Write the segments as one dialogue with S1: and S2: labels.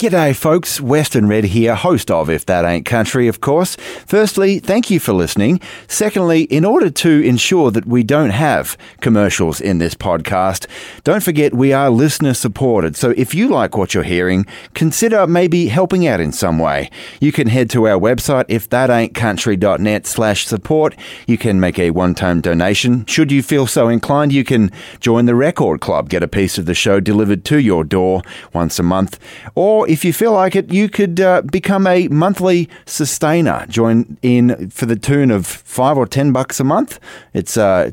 S1: G'day, folks. Western Red here, host of If That Ain't Country, of course. Firstly, thank you for listening. Secondly, in order to ensure that we don't have commercials in this podcast, don't forget we are listener supported. So if you like what you're hearing, consider maybe helping out in some way. You can head to our website, ifthataintcountry.net slash support. You can make a one-time donation. Should you feel so inclined, you can join the Record Club, get a piece of the show delivered to your door once a month, or if you feel like it, you could uh, become a monthly sustainer. Join in for the tune of five or ten bucks a month. It's uh,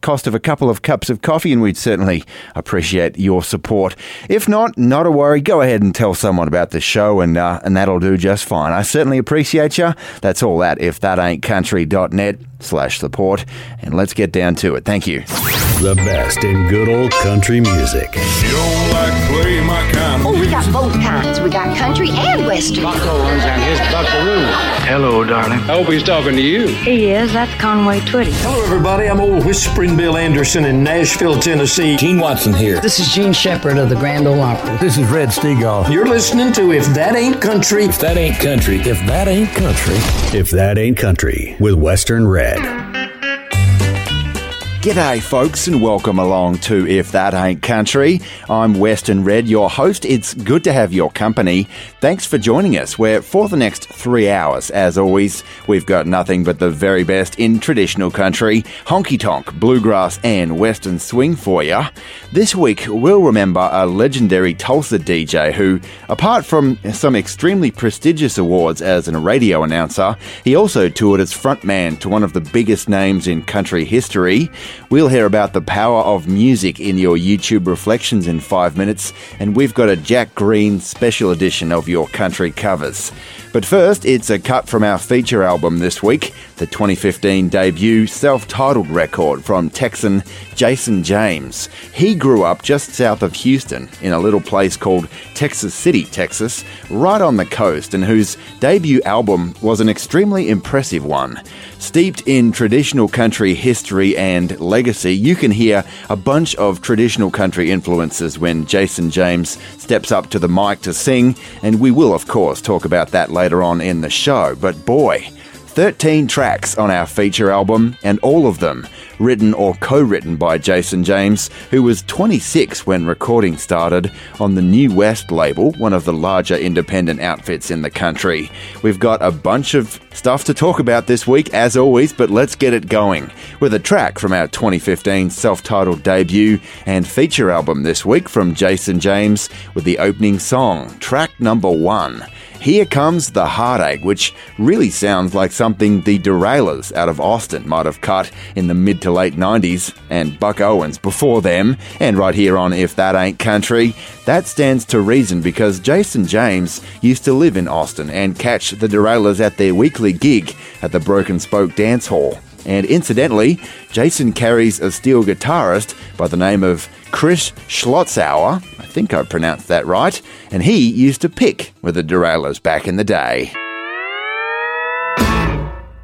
S1: cost of a couple of cups of coffee, and we'd certainly appreciate your support. If not, not a worry. Go ahead and tell someone about the show, and uh, and that'll do just fine. I certainly appreciate you. That's all at if that ain't country.net slash support, and let's get down to it. Thank you.
S2: The best in good old country music.
S3: You don't like play my kind of
S4: Oh, we got both kinds. We got country and western.
S5: Buckles and his buckaroo.
S6: Hello, darling.
S5: I hope he's talking to you.
S7: He is. That's Conway Twitty.
S8: Hello, everybody. I'm old Whispering Bill Anderson in Nashville, Tennessee.
S6: Gene Watson here.
S9: This is Jean Shepard of the Grand Ole Opry.
S10: This is Red Steagall.
S8: You're listening to If That Ain't Country.
S2: If that ain't country,
S10: If that ain't country,
S2: if that ain't country with Western Red.
S1: G'day, folks, and welcome along to If That Ain't Country. I'm Western Red, your host. It's good to have your company. Thanks for joining us. Where for the next three hours, as always, we've got nothing but the very best in traditional country, honky tonk, bluegrass, and western swing for you. This week, we'll remember a legendary Tulsa DJ who, apart from some extremely prestigious awards as a radio announcer, he also toured as frontman to one of the biggest names in country history. We'll hear about the power of music in your YouTube reflections in five minutes, and we've got a Jack Green special edition of your country covers. But first, it's a cut from our feature album this week, the 2015 debut self titled record from Texan Jason James. He grew up just south of Houston in a little place called Texas City, Texas, right on the coast, and whose debut album was an extremely impressive one. Steeped in traditional country history and legacy, you can hear a bunch of traditional country influences when Jason James steps up to the mic to sing, and we will, of course, talk about that later on in the show. But boy, 13 tracks on our feature album, and all of them written or co written by Jason James, who was 26 when recording started on the New West label, one of the larger independent outfits in the country. We've got a bunch of stuff to talk about this week, as always, but let's get it going with a track from our 2015 self titled debut and feature album this week from Jason James with the opening song, track number one. Here Comes the Heartache, which really sounds like something the Derailers out of Austin might have cut in the mid to late 90s, and Buck Owens before them, and right here on If That Ain't Country. That stands to reason because Jason James used to live in Austin and catch the Derailers at their weekly gig at the Broken Spoke Dance Hall. And incidentally, Jason carries a steel guitarist by the name of Chris Schlotzauer. I think I pronounced that right. And he used to pick with the Derailers back in the day.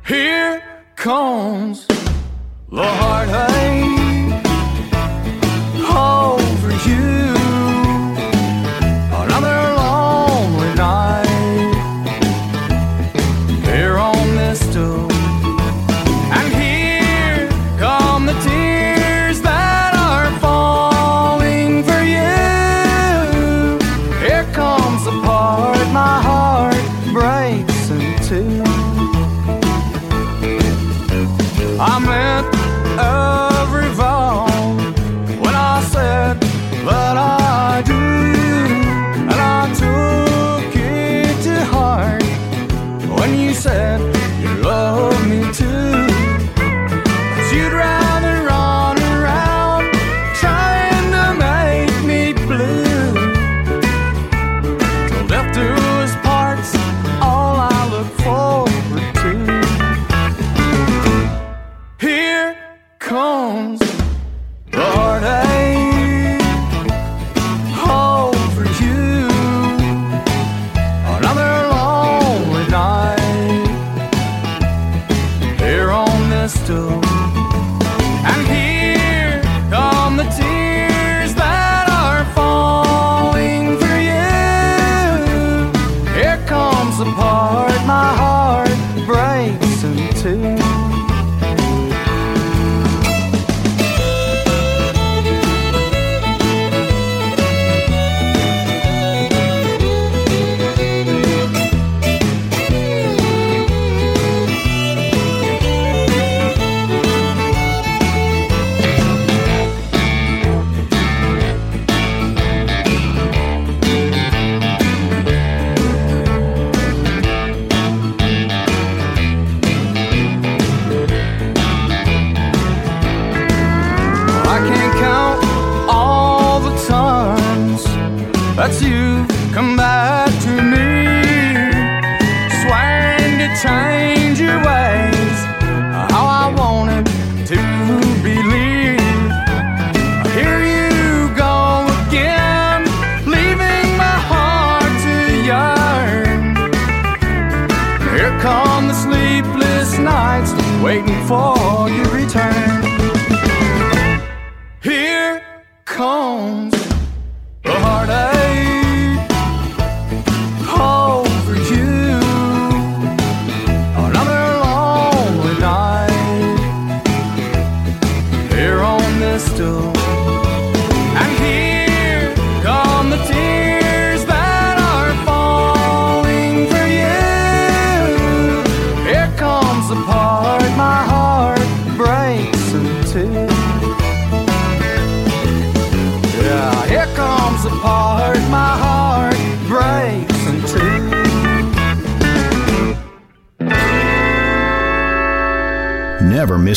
S3: Here comes the heartache over you.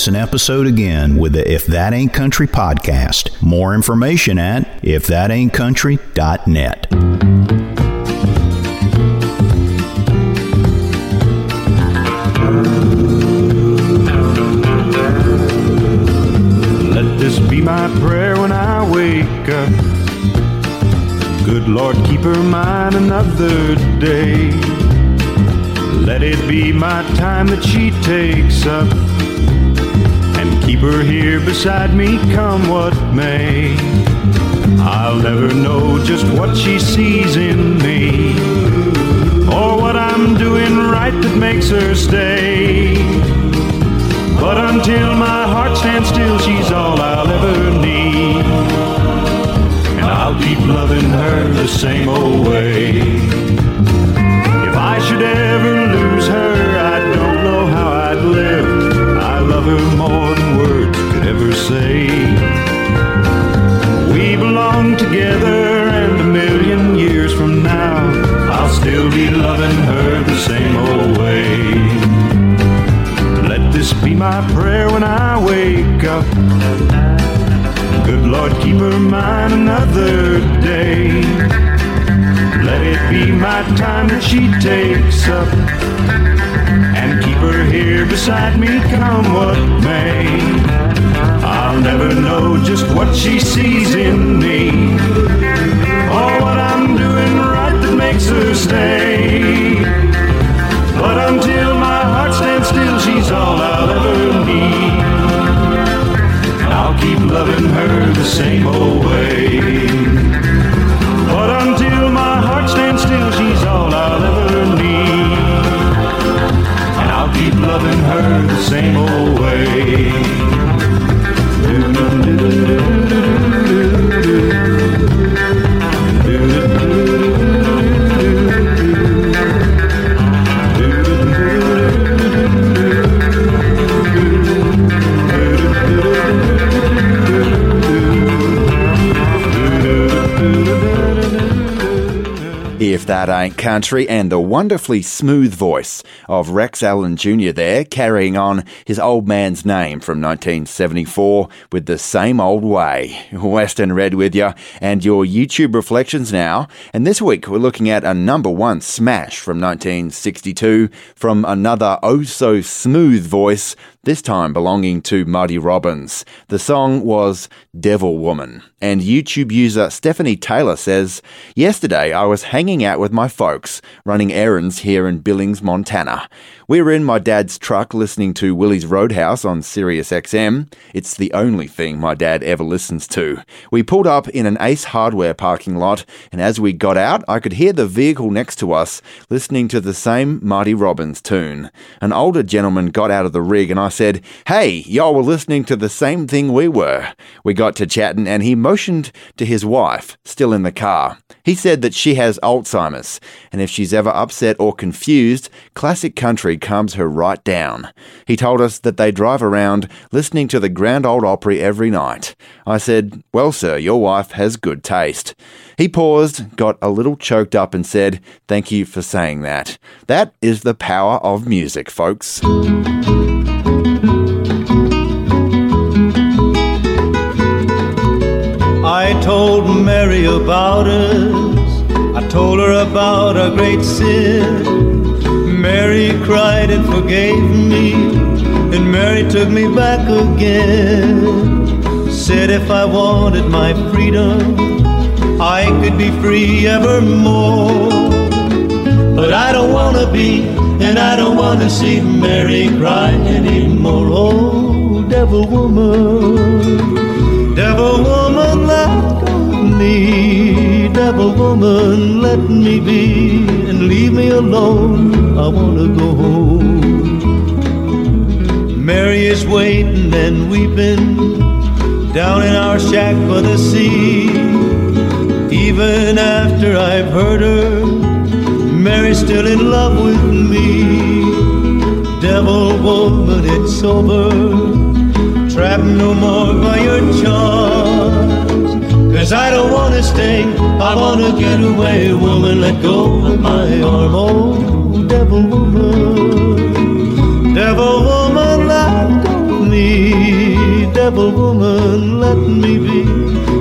S2: An episode again with the If That Ain't Country podcast. More information at ifthataintcountry.net.
S11: Let this be my prayer when I wake up. Good Lord, keep her mine another day. Let it be my time that she takes up. Keep her here beside me, come what may. I'll never know just what she sees in me. Or what I'm doing right that makes her stay. But until my heart stands still, she's all I'll ever need. And I'll keep loving her the same old way. If I should ever lose her, I don't know how I'd live. I love her more say. We belong together, and a million years from now, I'll still be loving her the same old way. Let this be my prayer when I wake up. Good Lord, keep her mine another day. Let it be my time that she takes up. And keep her here beside me, come what may. I'll never know just what she sees in me. Or what I'm doing right that makes her stay. But until my heart stands still, she's all I'll ever need. And I'll keep loving her the same old way. But until my heart stands still, she's all I'll ever need. And I'll keep loving her the same old way.
S1: That Ain't Country, and the wonderfully smooth voice of Rex Allen Jr. there, carrying on his old man's name from 1974 with the same old way. Western Red with you, and your YouTube reflections now. And this week we're looking at a number one smash from 1962 from another oh so smooth voice, this time belonging to Marty Robbins. The song was Devil Woman. And YouTube user Stephanie Taylor says, Yesterday I was hanging out with my folks, running errands here in Billings, Montana. We were in my dad's truck listening to Willie's Roadhouse on Sirius XM. It's the only thing my dad ever listens to. We pulled up in an Ace Hardware parking lot, and as we got out, I could hear the vehicle next to us listening to the same Marty Robbins tune. An older gentleman got out of the rig, and I said, Hey, y'all were listening to the same thing we were. We got to chatting, and he motioned to his wife, still in the car. He said that she has Alzheimer's, and if she's ever upset or confused, classic country calms her right down. He told us that they drive around listening to the Grand Ole Opry every night. I said, Well, sir, your wife has good taste. He paused, got a little choked up, and said, Thank you for saying that. That is the power of music, folks.
S12: I told Mary about us. I told her about our great sin.
S13: Mary cried and forgave me, and Mary took me back again. Said if I wanted my freedom, I could be free evermore. But I don't wanna be, and I don't wanna see Mary cry anymore. Oh, devil woman, Devil woman, let me be, and leave me alone. I wanna go home. Mary is waiting and weeping down in our shack by the sea. Even after I've hurt her, Mary's still in love with me. Devil woman, it's over. Trapped no more by your charms. Cause I don't wanna stay, I wanna get away. Woman, let go of my arm. Oh, devil woman, devil woman, let go of me. Devil woman, let me be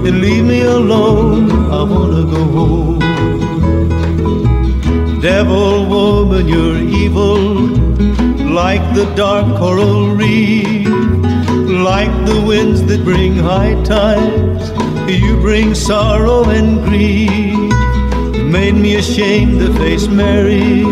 S13: and leave me alone. I wanna go home. Devil woman, you're evil, like the dark coral reef, like the winds that bring high tides. You bring sorrow and grief. Made me ashamed to face Mary.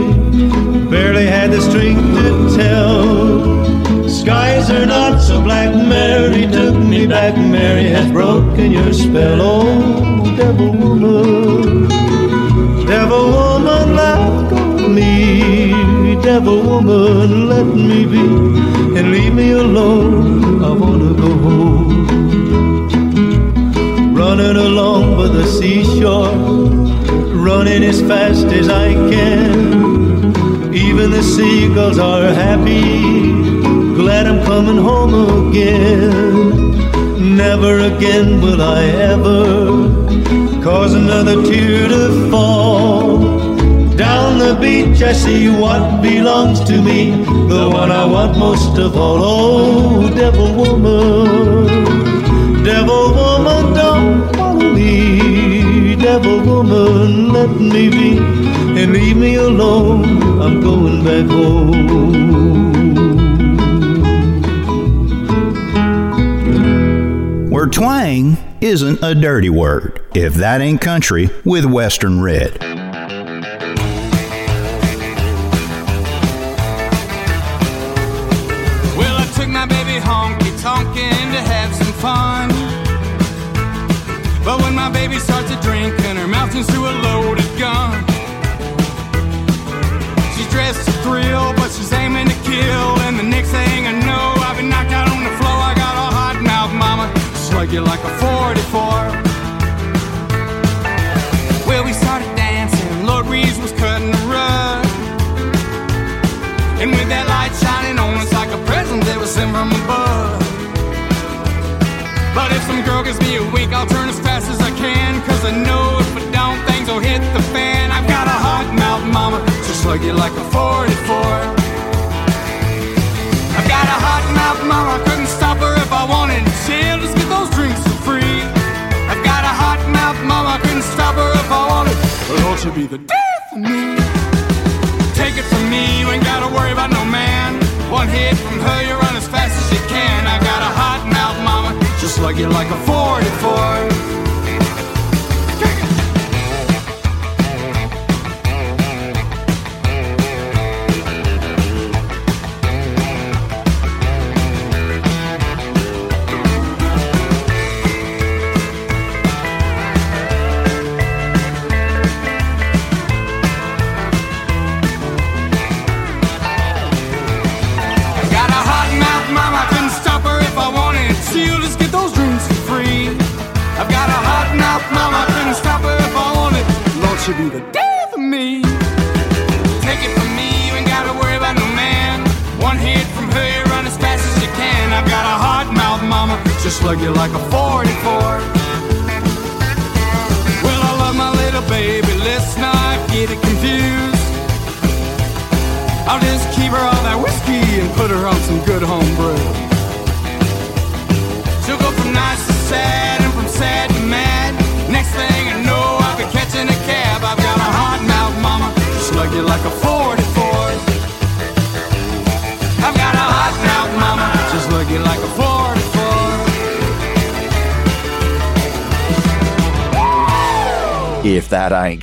S13: Barely had the strength to tell. Skies are not so black. Mary took me back. Mary has broken your spell. Oh, devil woman, devil woman, let go me. Devil woman, let me be and leave me alone. I wanna go home. Running along by the seashore, running as fast as I can. Even the seagulls are happy, glad I'm coming home again. Never again will I ever cause another tear to fall. Down the beach I see what belongs to me, the one I want most of all. Oh, devil woman, me. Devil woman, let me be and leave me alone. I'm going back home.
S2: Where twang isn't a dirty word. If that ain't country with Western Red.
S3: Baby starts to drink and her mouth turns to a loaded gun, she's dressed to thrill, but she's aiming to kill. And the next thing I know, I've been knocked out on the floor. I got a hot mouth, mama, slug you like a 44. Well, we started dancing. Lord Reeves was cutting the rug. And with that light shining on us like a present that was sent from above. But if some girl gives me a wink, I'll turn as fast as I can. Cause I know if I don't, things will hit the fan. I've got a hot mouth, mama, to slug you like a 44. I've got a hot mouth, mama, couldn't stop her if I wanted. She'll just get those drinks for free. I've got a hot mouth, mama, couldn't stop her if I wanted. But oh, don't you be the death of me. Take it from me, you ain't gotta worry about no man. One hit from her, you run as fast as you can. Like you like a 44.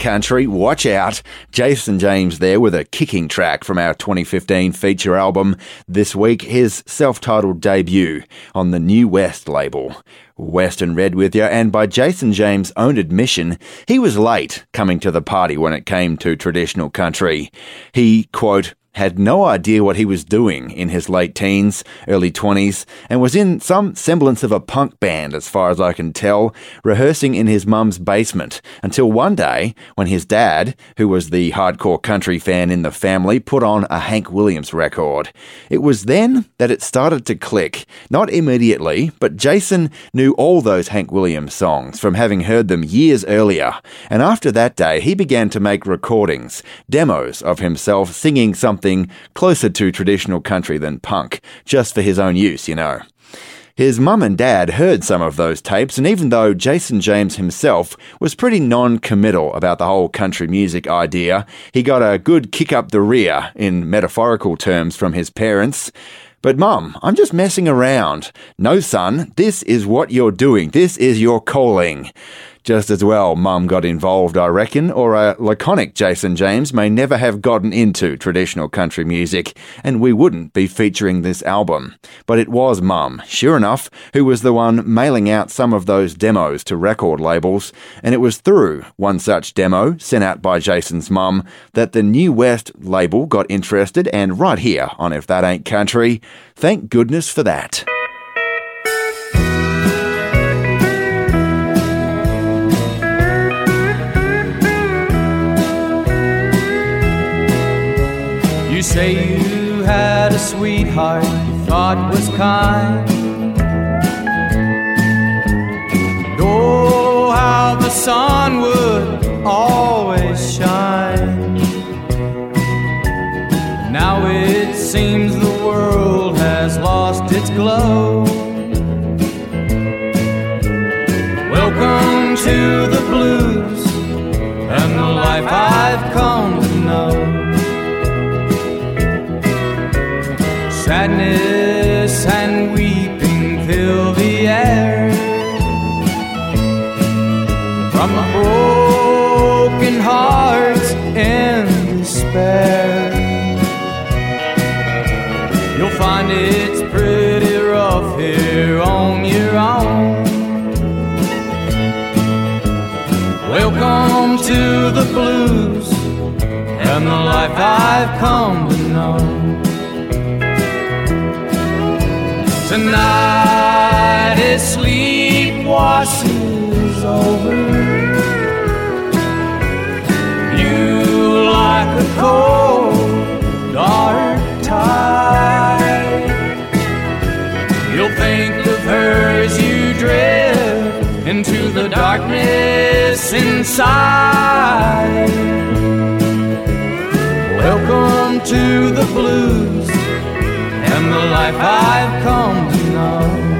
S1: Country. Watch out. Jason James there with a kicking track from our 2015 feature album. This week, his self titled debut on the New West label. Western Red with you, and by Jason James' own admission, he was late coming to the party when it came to traditional country. He, quote, had no idea what he was doing in his late teens, early 20s, and was in some semblance of a punk band, as far as I can tell, rehearsing in his mum's basement, until one day when his dad, who was the hardcore country fan in the family, put on a Hank Williams record. It was then that it started to click. Not immediately, but Jason knew all those Hank Williams songs from having heard them years earlier, and after that day he began to make recordings, demos of himself singing something something closer to traditional country than punk, just for his own use, you know. His mum and dad heard some of those tapes, and even though Jason James himself was pretty non committal about the whole country music idea, he got a good kick up the rear, in metaphorical terms, from his parents. But, Mum, I'm just messing around. No, son, this is what you're doing. This is your calling. Just as well, Mum got involved, I reckon, or a laconic Jason James may never have gotten into traditional country music, and we wouldn't be featuring this album. But it was Mum, sure enough, who was the one mailing out some of those demos to record labels, and it was through one such demo, sent out by Jason's mum, that the New West label got interested, and right here on If That Ain't Country, thank goodness for that.
S3: You say you had a sweetheart you thought was kind. Oh, how the sun would always shine. Now it seems the world has lost its glow. Welcome to the blues and the life I've come to know. Despair You'll find it's pretty rough here on your own. Welcome to the blues and the life I've come to know. Tonight as sleep washes over a cold, dark tide. You'll think of her as you drift into the darkness inside. Welcome to the blues and the life I've come to know.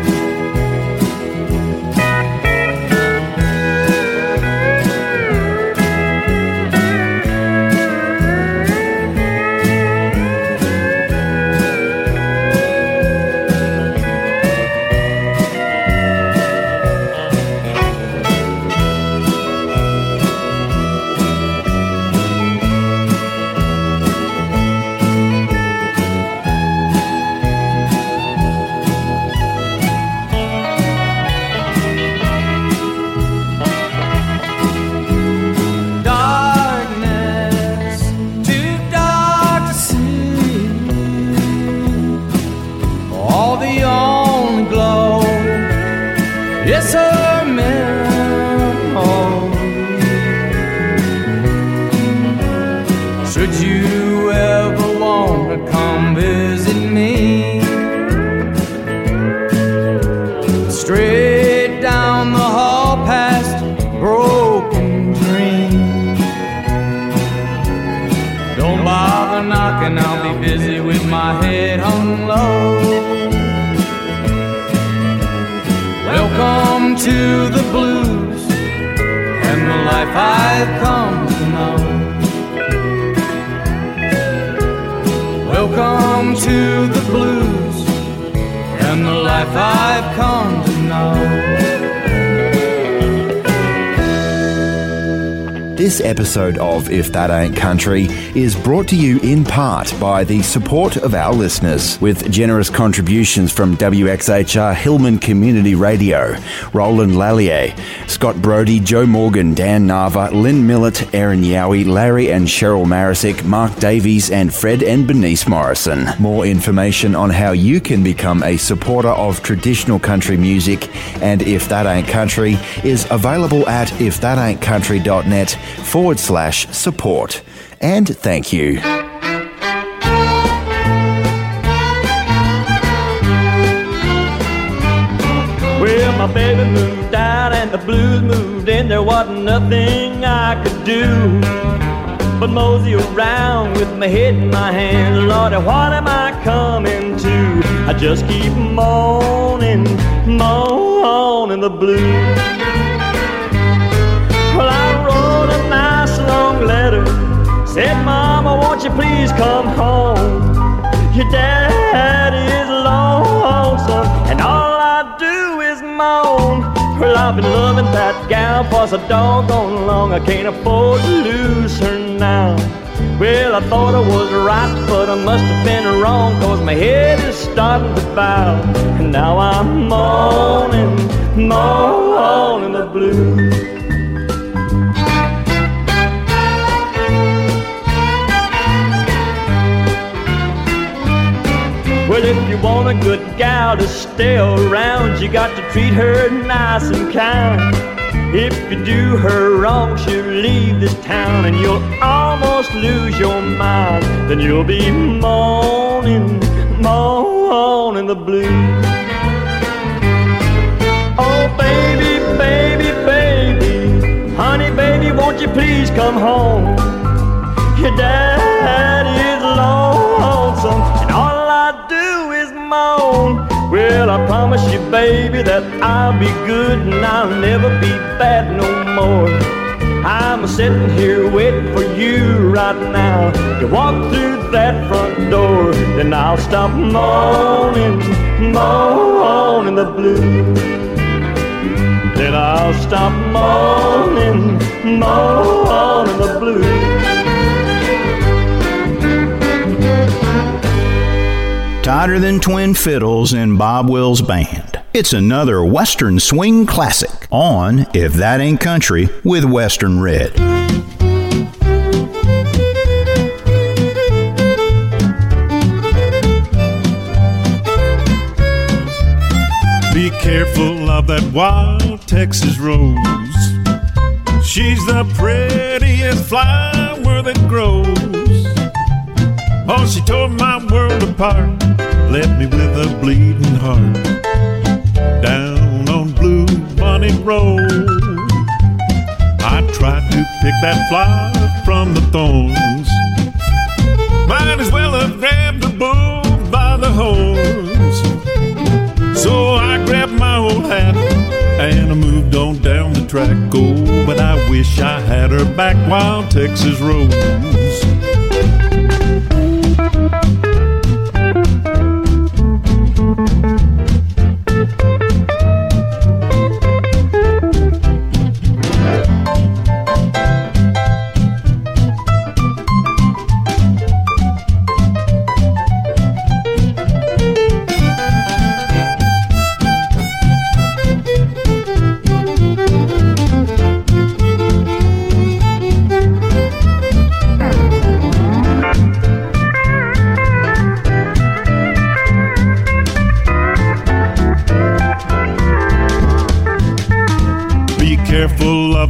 S1: Episode of If That Ain't Country is brought to you in part by the support of our listeners, with generous contributions from WXHR Hillman Community Radio, Roland Lallier, Scott Brody, Joe Morgan, Dan Nava, Lynn Millett, Aaron Yowie, Larry and Cheryl Marisick, Mark Davies, and Fred and Bernice Morrison. More information on how you can become a supporter of traditional country music and If That Ain't Country is available at ifthataintcountry.net forward slash support. And thank you.
S13: Well, my baby moved out and the blues moved in. There wasn't nothing I could do but mosey around with my head in my hands. Lord, what am I coming to? I just keep moaning, moaning the blues. Said, Mama, won't you please come home? Your daddy is lonesome, and all I do is moan. Well, I've been loving that gal for so doggone long, I can't afford to lose her now. Well, I thought I was right, but I must have been wrong, cause my head is starting to bow. And now I'm moaning, moaning the blues. Want a good gal to stay around, you got to treat her nice and kind. If you do her wrong, she'll leave this town and you'll almost lose your mind. Then you'll be moaning, moaning the blues. Oh, baby, baby, baby, honey, baby, won't you please come home? Your daddy I promise you, baby, that I'll be good and I'll never be bad no more. I'm sitting here waiting for you right now to walk through that front door. Then I'll stop moaning, moaning the blues. Then I'll stop moaning, moaning the blues.
S2: Tighter than twin fiddles in Bob Wills Band. It's another Western swing classic on If That Ain't Country with Western Red.
S14: Be careful of that wild Texas rose. She's the prettiest flower that grows. Oh, she tore my world apart, left me with a bleeding heart. Down on Blue Bonnet Road, I tried to pick that flower from the thorns. Might as well have grabbed the bull by the horns. So I grabbed my old hat and I moved on down the track. Oh, but I wish I had her back wild Texas rose.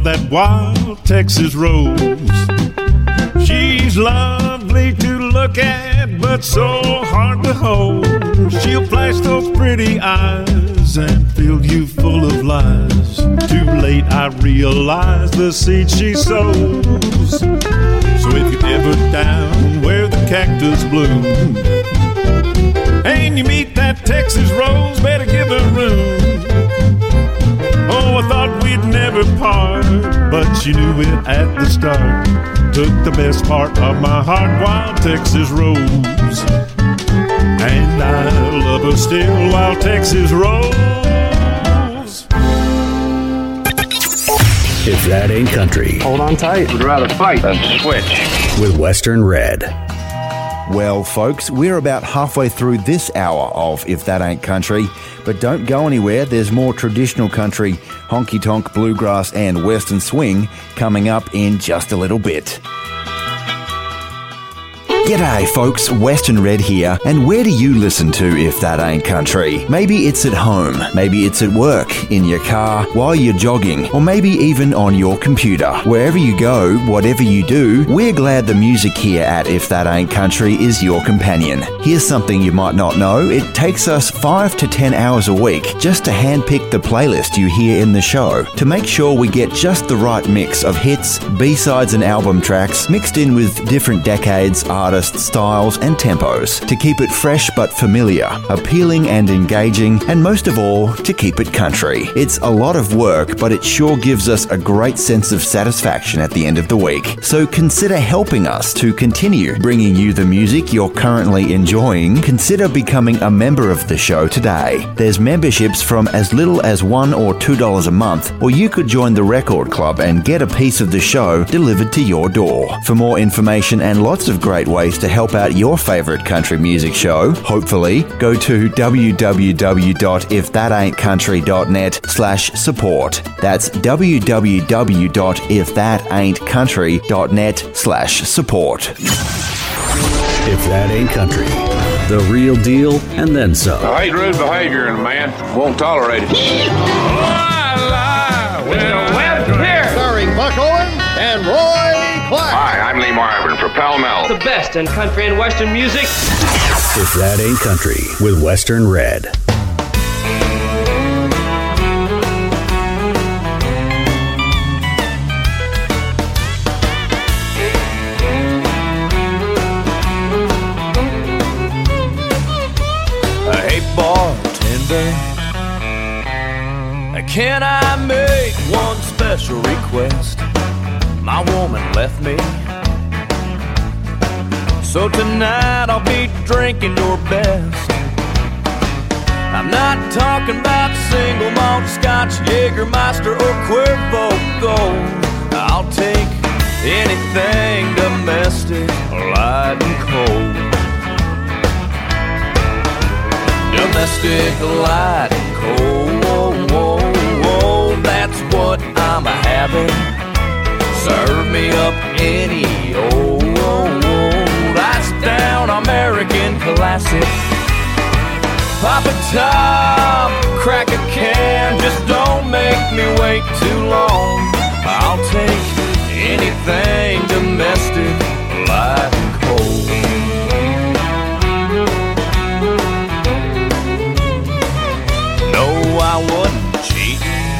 S14: That wild Texas rose. She's lovely to look at, but so hard to hold. She'll flash those pretty eyes and fill you full of lies. Too late, I realize the seed she sows. So if you're ever down where the cactus bloom, and you meet that Texas rose, better give her room. I thought we'd never part, but you knew it at the start. Took the best part of my heart, Wild Texas Rose. And I love her still, Wild Texas Rose.
S2: If that ain't country.
S5: Hold on tight. We'd rather fight than switch.
S2: With Western Red.
S1: Well, folks, we're about halfway through this hour of If That Ain't Country, but don't go anywhere. There's more traditional country, honky tonk, bluegrass, and western swing coming up in just a little bit. G'day, folks. Western Red here. And where do you listen to if that ain't country? Maybe it's at home, maybe it's at work, in your car, while you're jogging, or maybe even on your computer. Wherever you go, whatever you do, we're glad the music here at If That Ain't Country is your companion. Here's something you might not know it takes us 5 to 10 hours a week just to handpick the playlist you hear in the show to make sure we get just the right mix of hits, B sides, and album tracks mixed in with different decades, artists, styles, and tempos to keep it fresh but familiar, appealing and engaging, and most of all, to keep it country. It's a lot of work, but it sure gives us a great sense of satisfaction at the end of the week. So consider helping us to continue bringing you the music you're currently enjoying. Consider becoming a member of the show today. There's memberships from as little as $1 or $2 a month, or you could join the Record Club and get a piece of the show delivered to your door. For more information and lots of great ways to help out your favorite country music show, hopefully, go to www.ifthataintcountry.net slash support. That's www.ifthataintcountry.net slash support.
S2: If that ain't country. The real deal and then some.
S5: I hate rude behavior in a man. Won't tolerate it.
S15: Starring
S5: Pall Mall.
S16: The best in country and western music.
S2: If that ain't country with Western Red.
S3: Hey bartender, can I make one special request? My woman left me, so tonight I'll be drinking your best. I'm not talking about single malt Scotch, Jägermeister, or Cuervo Gold. I'll take anything domestic, light and cold. Domestic light and cold, that's what I'm having. Serve me up any old, American classic. Pop a top, crack a can, just don't make me wait too long. I'll take anything domestic, and cold. No, I wasn't cheating.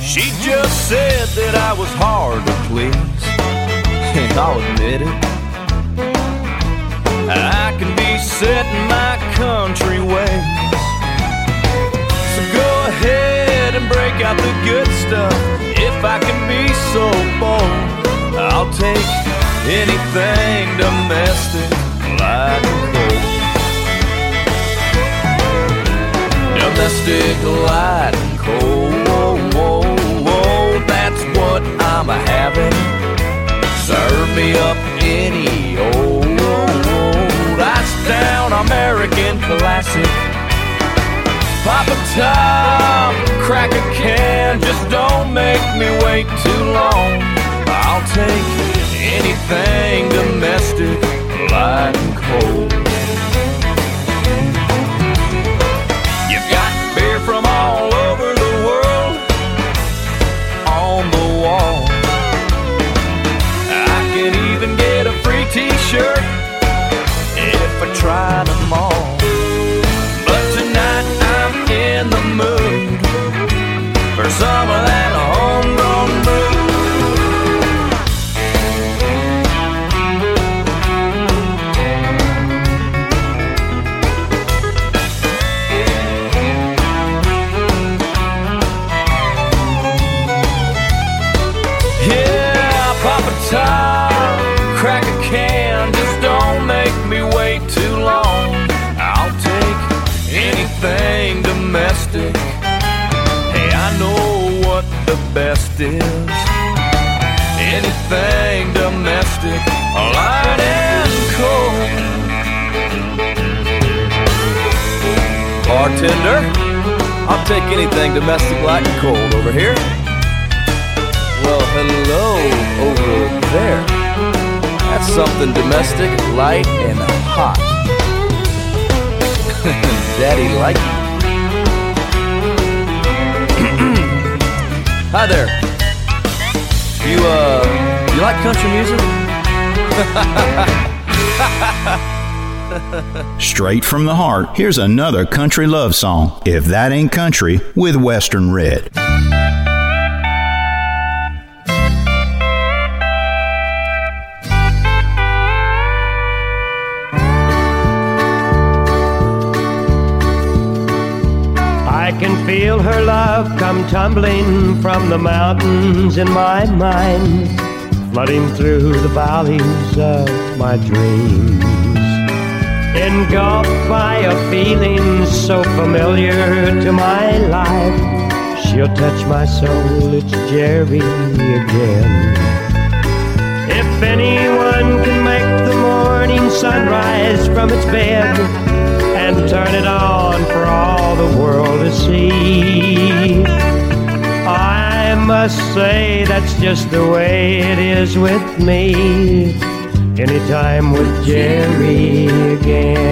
S3: She just said that I was hard to please, I'll admit it. I can be set in my country ways. So go ahead and break out the good stuff. If I can be so bold, I'll take anything domestic, light and cold. Domestic light and cold, that's what I'm a having. Serve me up any old, down American classic. Pop a top, crack a can, just don't make me wait too long. I'll take anything domestic, light and cold. Try them
S17: is anything domestic, light and cold. Bartender, I'll take anything domestic, light and cold over here. Well, hello over there. That's something domestic, light, and hot. Daddy like Hi there. You uh you like country music?
S2: Straight from the heart, here's another country love song, If That Ain't Country, with Western Red.
S18: Love come tumbling from the mountains in my mind, flooding through the valleys of my dreams. Engulfed by a feeling so familiar to my life, she'll touch my soul, it's Jerry again. If anyone can make the morning sunrise from its bed, and turn it on for the world to see. I must say that's just the way it is with me. Anytime with Jerry again.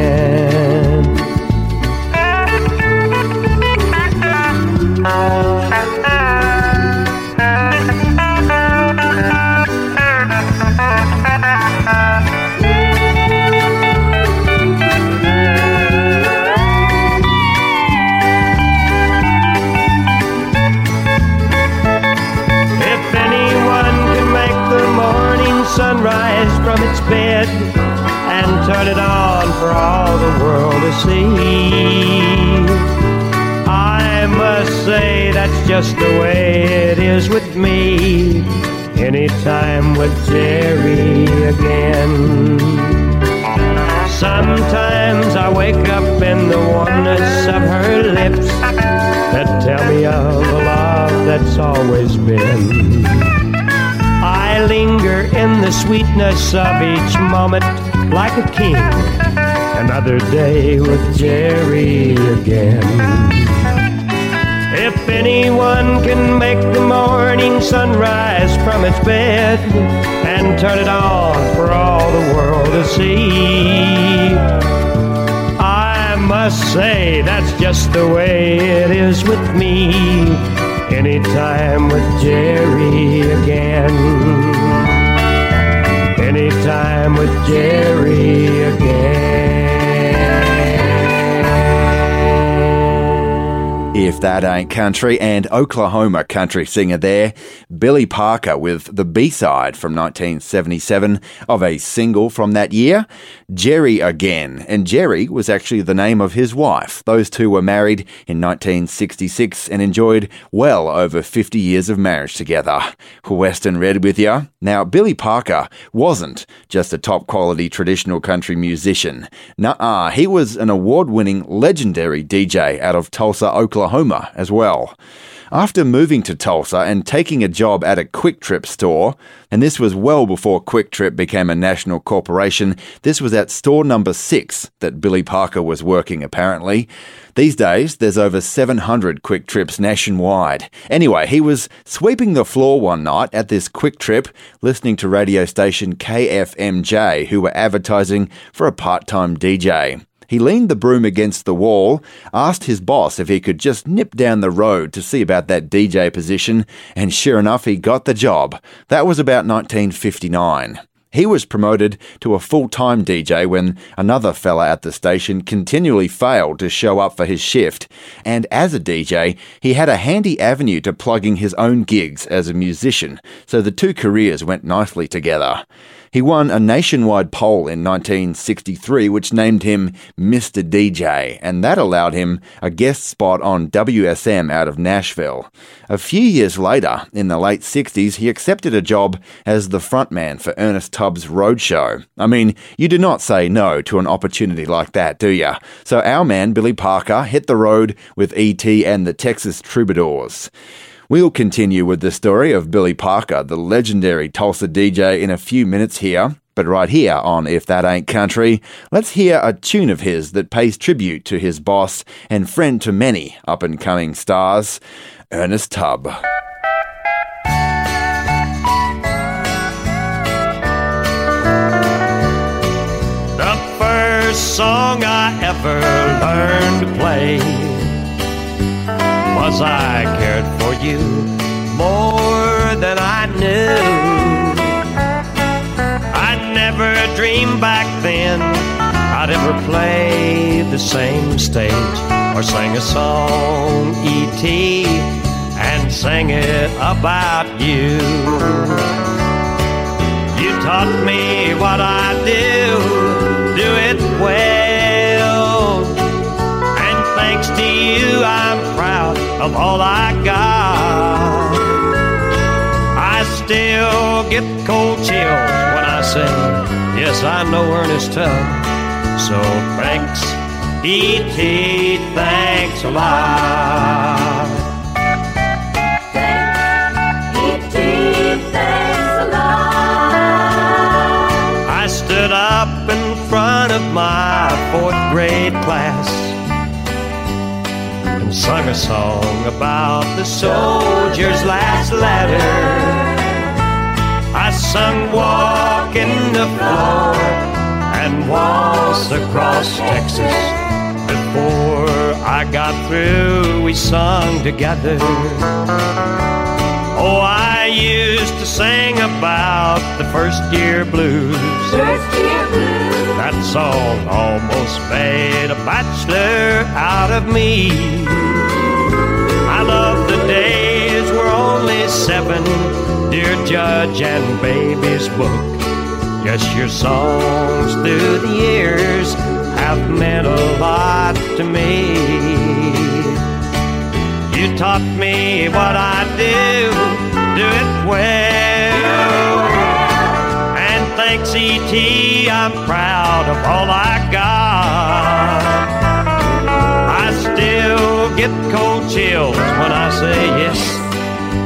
S18: All the world to see, I must say that's just the way it is with me. Anytime with Jerry again. Sometimes I wake up in the warmness of her lips that tell me of a love that's always been. I linger in the sweetness of each moment like a king. Another day with Jerry again. If anyone can make the morning sunrise from its bed and turn it on for all the world to see, I must say that's just the way it is with me. Anytime with Jerry again. Anytime with Jerry again.
S1: If That Ain't Country, and Oklahoma country singer there, Billy Parker, with the B side from 1977 of a single from that year, Jerry Again. And Jerry was actually the name of his wife. Those two were married in 1966 and enjoyed well over 50 years of marriage together. Western Red with you. Now, Billy Parker wasn't just a top quality traditional country musician. Nuh he was an award winning legendary DJ out of Tulsa, Oklahoma as well. After moving to Tulsa and taking a job at a QuikTrip store, and this was well before QuikTrip became a national corporation, this was at store number six that Billy Parker was working apparently. These days, there's over 700 QuikTrips nationwide. Anyway, he was sweeping the floor one night at this QuikTrip, listening to radio station KFMJ, who were advertising for a part time DJ. He leaned the broom against the wall, asked his boss if he could just nip down the road to see about that DJ position, and sure enough, he got the job. That was about 1959. He was promoted to a full time DJ when another fella at the station continually failed to show up for his shift. And as a DJ, he had a handy avenue to plugging his own gigs as a musician, so the two careers went nicely together. He won a nationwide poll in 1963, which named him Mr. DJ, and that allowed him a guest spot on WSM out of Nashville. A few years later, in the late 60s, he accepted a job as the frontman for Ernest Tubbs' Roadshow. I mean, you do not say no to an opportunity like that, do ya? So our man, Billy Parker, hit the road with E.T. and the Texas Troubadours. We'll continue with the story of Billy Parker, the legendary Tulsa DJ, in a few minutes here. But right here on If That Ain't Country, let's hear a tune of his that pays tribute to his boss and friend to many up and coming stars, Ernest Tubb.
S18: The first song I ever learned to play was I cared for you more than I knew. I never dreamed back then I'd ever play the same stage or sing a song, E.T., and sing it about you. You taught me what I do, do it well. And thanks to you, I'm of all I got. I still get cold chills when I say, Yes, I know Ernest Tubb. So thanks, E.T., thanks a lot. I stood up in front of my fourth grade class sung a song about the soldier's last letter. I sung Walking the Floor and Waltz Across Texas. Before I got through, we sung together. Oh, I used to sing about the first year blues. First year blues. That song almost made a bachelor out of me. I love the days we're only seven, dear judge and baby's book. Yes, your songs through the years have meant a lot to me. You taught me what I do, do it well. And thanks, E.T., I'm proud of all I got. I still get cold chills when I say yes.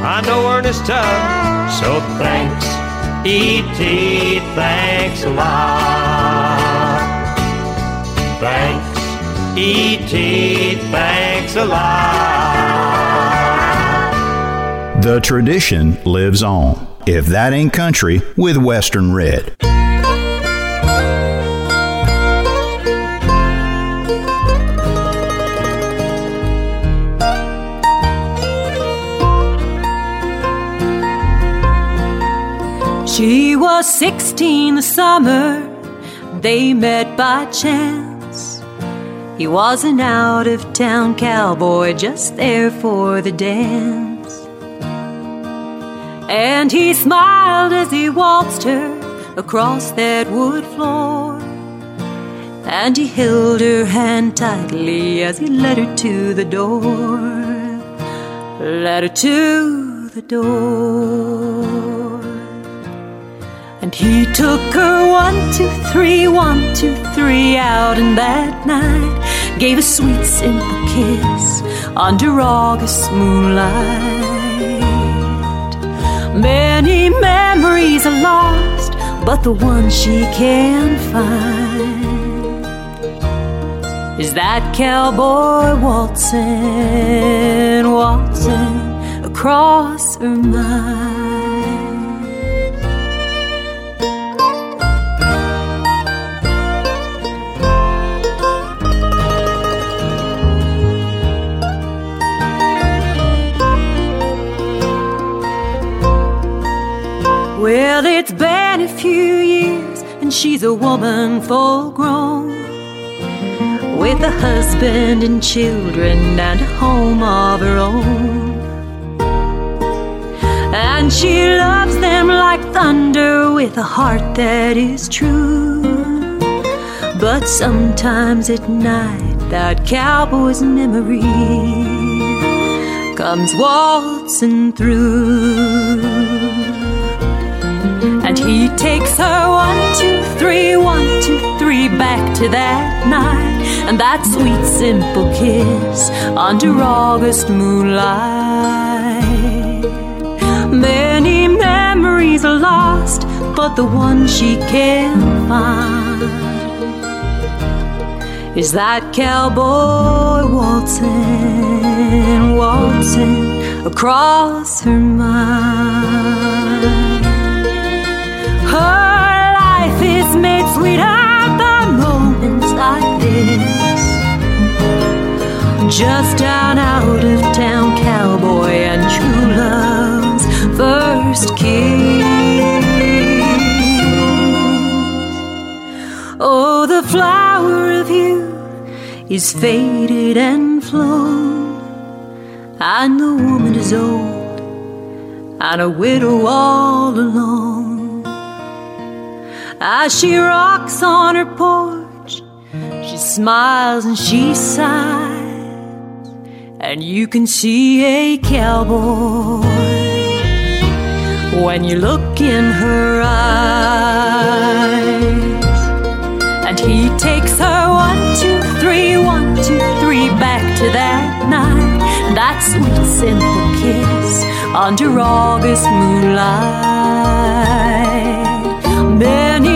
S18: I know Ernest Tubb, so thanks, E.T., thanks a lot. Thanks, E.T., thanks a lot.
S2: The tradition lives on. If that ain't country, with Western Red.
S19: She was 16 the summer they met by chance. He was an out of town cowboy just there for the dance. And he smiled as he waltzed her across that wood floor. And he held her hand tightly as he led her to the door. Led her to the door. And he took her one, two, three, one, two, three out, and that night gave a sweet, simple kiss under August moonlight. Many memories are lost, but the one she can find is that cowboy waltzing, waltzing across her mind. Well, it's been a few years, and she's a woman full grown. With a husband and children and a home of her own. And she loves them like thunder with a heart that is true. But sometimes at night, that cowboy's memory comes waltzing through. He takes her one, two, three, one, two, three back to that night and that sweet, simple kiss under August moonlight. Many memories are lost, but the one she can find is that cowboy waltzing, waltzing across her mind. Her life is made sweeter by moments like this. Just an out of town cowboy and true love's first kiss. Oh, the flower of youth is faded and flown, and the woman is old and a widow all alone. As she rocks on her porch, she smiles and she sighs and you can see a cowboy when you look in her eyes. And he takes her one, two, three, one, two, three back to that night, that sweet, simple kiss under August moonlight. Many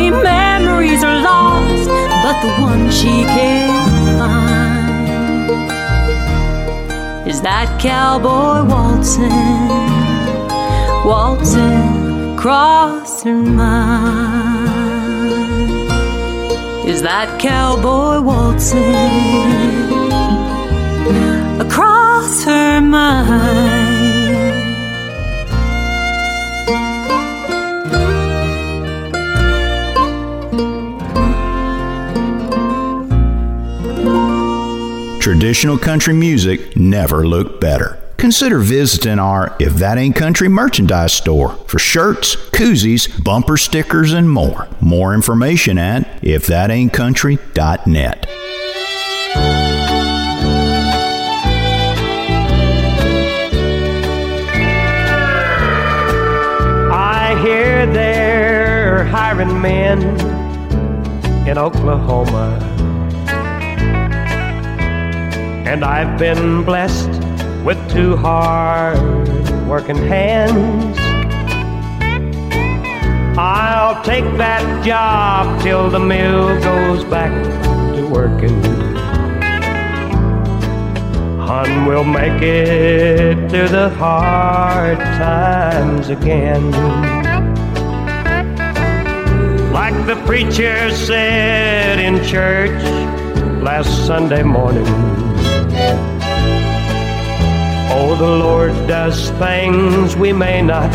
S19: the one she can't find is that cowboy waltzing, waltzing across her mind. Is that cowboy waltzing across her mind?
S2: Traditional country music never looked better. Consider visiting our If That Ain't Country merchandise store for shirts, koozies, bumper stickers, and more. More information at ifthataintcountry.net.
S18: I hear they're hiring men in Oklahoma. And I've been blessed with two hard working hands. I'll take that job till the mill goes back to working. Hun, we'll make it through the hard times again. Like the preacher said in church last Sunday morning. Oh, the Lord does things we may not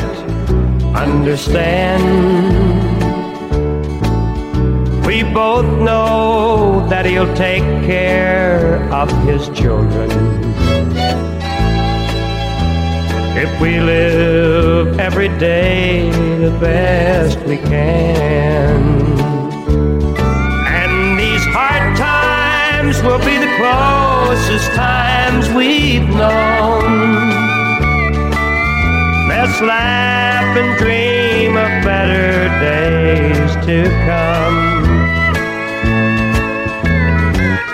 S18: understand. We both know that He'll take care of His children. If we live every day the best we can. Times will be the closest times we've known. Let's laugh and dream of better days to come.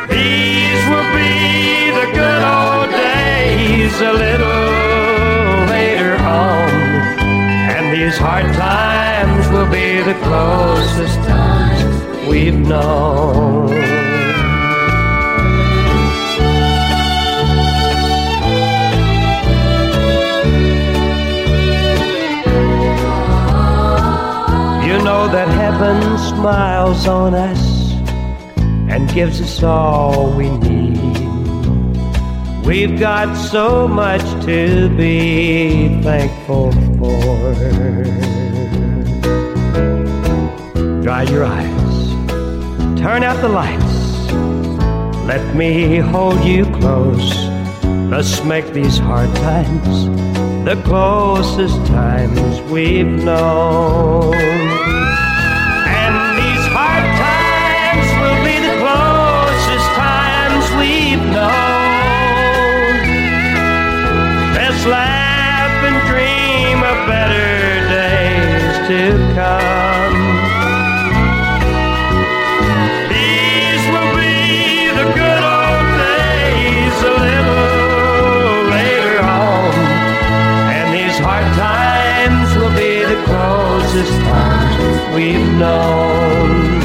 S18: These will be the good old days a little later on. And these hard times will be the closest times we've known. That heaven smiles on us and gives us all we need. We've got so much to be thankful for. Dry your eyes, turn out the lights, let me hold you close. Let's make these hard times the closest times we've known. We've known.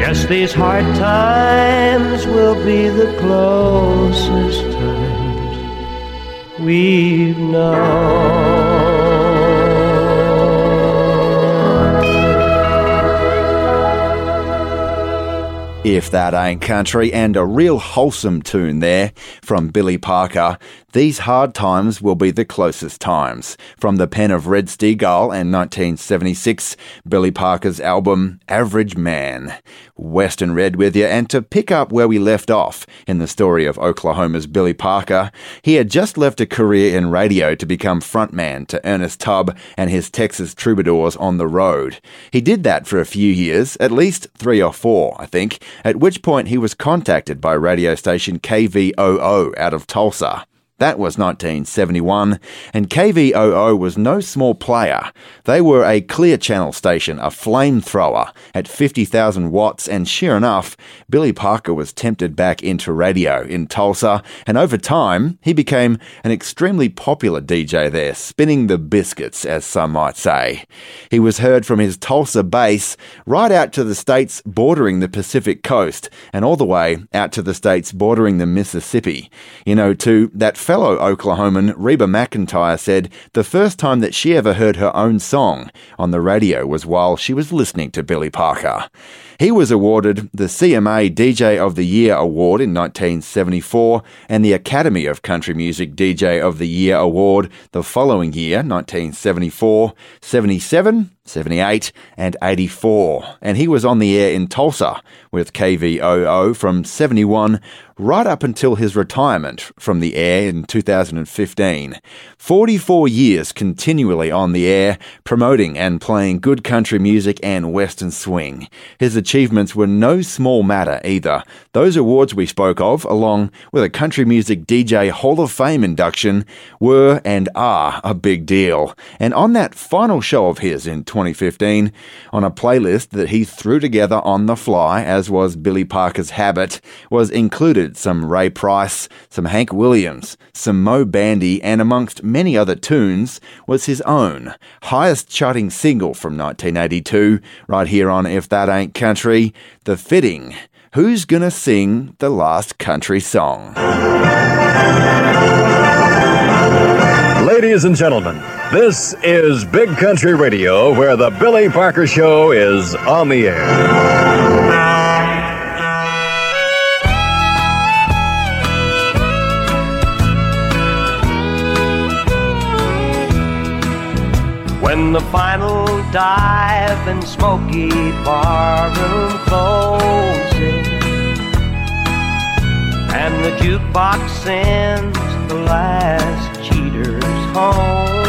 S18: Yes, these hard times will be the closest times we've known.
S1: If That Ain't Country, and a real wholesome tune there from Billy Parker. These hard times will be the closest times. From the pen of Red Steagall and 1976, Billy Parker's album Average Man. Western Red with you, and to pick up where we left off in the story of Oklahoma's Billy Parker, he had just left a career in radio to become frontman to Ernest Tubb and his Texas Troubadours on the road. He did that for a few years, at least three or four, I think, at which point he was contacted by radio station KVOO out of Tulsa. That was 1971, and KVOO was no small player. They were a clear channel station, a flamethrower at 50,000 watts, and sure enough, Billy Parker was tempted back into radio in Tulsa, and over time, he became an extremely popular DJ there, spinning the biscuits, as some might say. He was heard from his Tulsa base right out to the states bordering the Pacific coast, and all the way out to the states bordering the Mississippi. You know, to that fellow Oklahoman, Reba McEntire said the first time that she ever heard her own song on the radio was while she was listening to Billy Parker. He was awarded the CMA DJ of the Year award in 1974 and the Academy of Country Music DJ of the Year award the following year, 1974, 77, 78, and 84. And he was on the air in Tulsa with KVOO from 71 right up until his retirement from the air in 2015. 44 years continually on the air, promoting and playing good country music and western swing. His achievements were no small matter either. Those awards we spoke of, along with a country music DJ Hall of Fame induction, were and are a big deal. And on that final show of his in 2015, on a playlist that he threw together on the fly, as was Billy Parker's habit, was included some Ray Price, some Hank Williams, some Moe Bandy, and amongst many other tunes, was his own highest charting single from 1982, right here on If That Ain't Country, The Fitting. Who's gonna sing the last country song?
S20: Ladies and gentlemen, this is Big Country Radio, where the Billy Parker Show is on the air.
S18: When the final dive and smoky barroom closes And the jukebox sends the last cheaters home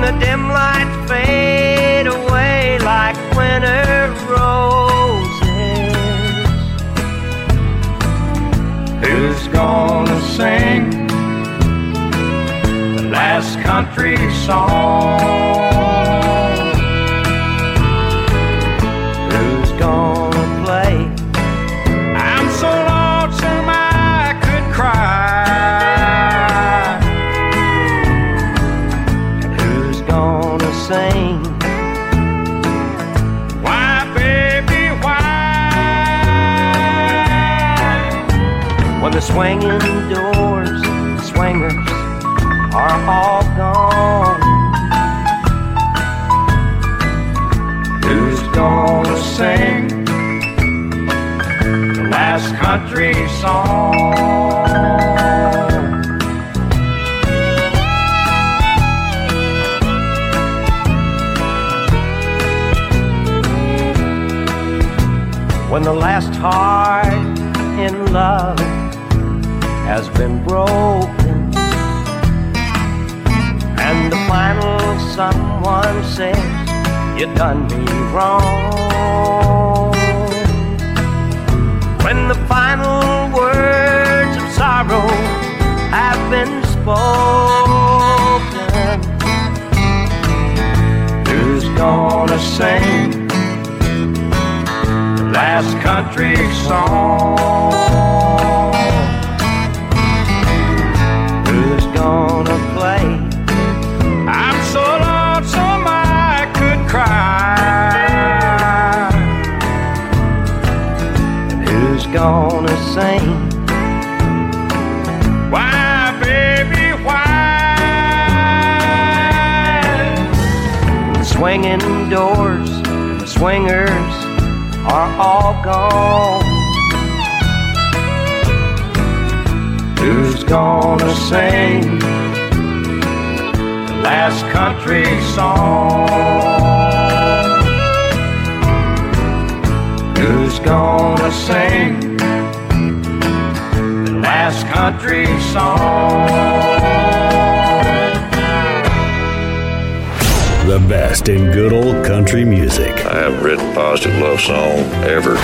S18: The dim lights fade away like winter roses Who's gonna sing the last country song. Swinging doors, swingers are all gone. Who's gonna sing the last country song? When the last heart in love has been broken. And the final someone says you done me wrong. When the final words of sorrow have been spoken who's gonna sing the last country song gonna?
S3: Why, baby, why?
S18: The swinging doors, the swingers are all gone. Who's gonna sing the last country song? Who's gonna sing last country song?
S2: The best in good old country music.
S5: I haven't written a positive love song ever.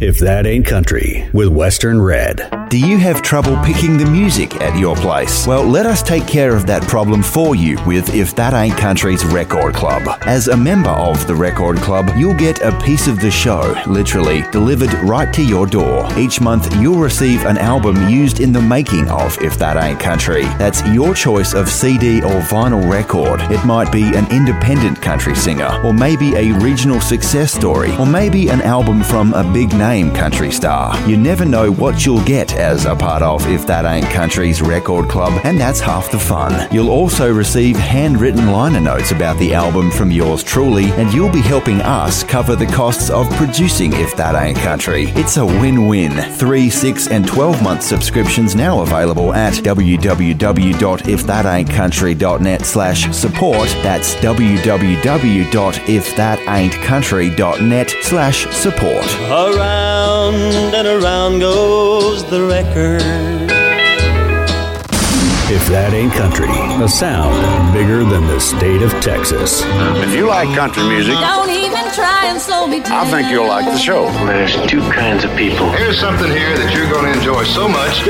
S2: If that ain't country, with Western Red.
S1: Do you have trouble picking the music at your place? Well, let us take care of that problem for you with If That Ain't Country's Record Club. As a member of the Record Club, you'll get a piece of the show, literally, delivered right to your door. Each month, you'll receive an album used in the making of If That Ain't Country. That's your choice of CD or vinyl record. It might be an independent country singer, or maybe a regional success story, or maybe an album from a big name country star. You never know what you'll get as a part of If That Ain't Country's record club, and that's half the fun. You'll also receive handwritten liner notes about the album from yours truly, and you'll be helping us cover the costs of producing If That Ain't Country. It's a win-win. 3, 6 and 12 month subscriptions now available at www.ifthataintcountry.net slash support. That's www.ifthataintcountry.net slash support.
S13: Around and around goes the record.
S2: If that ain't country, a sound bigger than the state of Texas.
S5: If you like country music,
S19: Don't even try and slow me down.
S5: I think you'll like the show.
S6: There's two kinds of people.
S15: Here's something here that you're going to enjoy so much.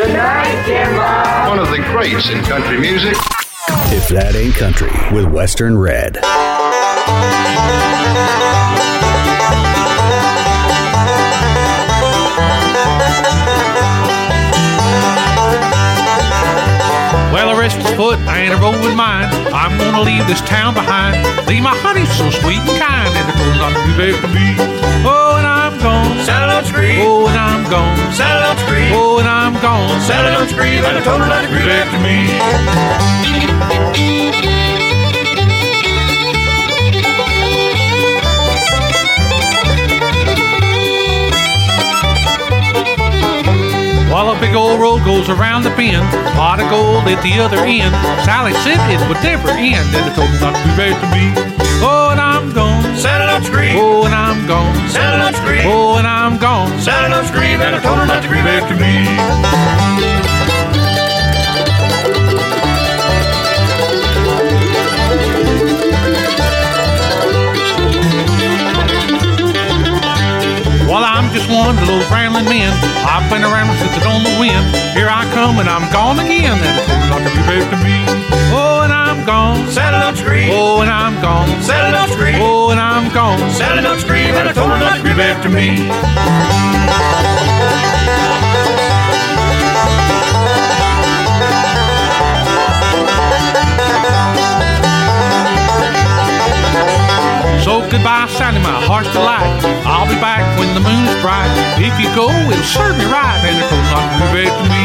S15: One of the greats in country music.
S2: If that ain't country, with Western Red.
S21: Well, I rest restless foot, I ain't a rolling mine. I'm gonna leave this town behind. Leave my honey so sweet and kind, and it goes on to be back to me. Oh, and I'm gone.
S3: Saddle on screen.
S21: Oh, and I'm gone.
S3: Saddle on screen.
S21: Oh, and I'm gone.
S3: Saddle on screen. And I told her not to be back to me.
S21: Big old road goes around the bend, pot of gold at the other end. Sally said it would never end, and it told me not to be back to me. Oh, and I'm gone.
S3: Saddle on screen.
S21: Oh, and I'm gone.
S3: Saddle on screen.
S21: Oh, and I'm gone.
S3: Saddle on screen. And I told her not to be back to me.
S21: One of those rambling men. I've been around since I don't know when. Here I come and I'm gone again. And it's not to be back to me. Oh, and I'm gone.
S3: Saddle on screen.
S21: Oh, and I'm gone.
S3: Saddle on screen.
S21: Oh, and I'm gone.
S3: Saddle on screen. And I told her not to agree back to me.
S21: Goodbye, Sally, my heart's delight. I'll be back when the moon is bright. If you go, it'll serve me right. And it's not to be back to me.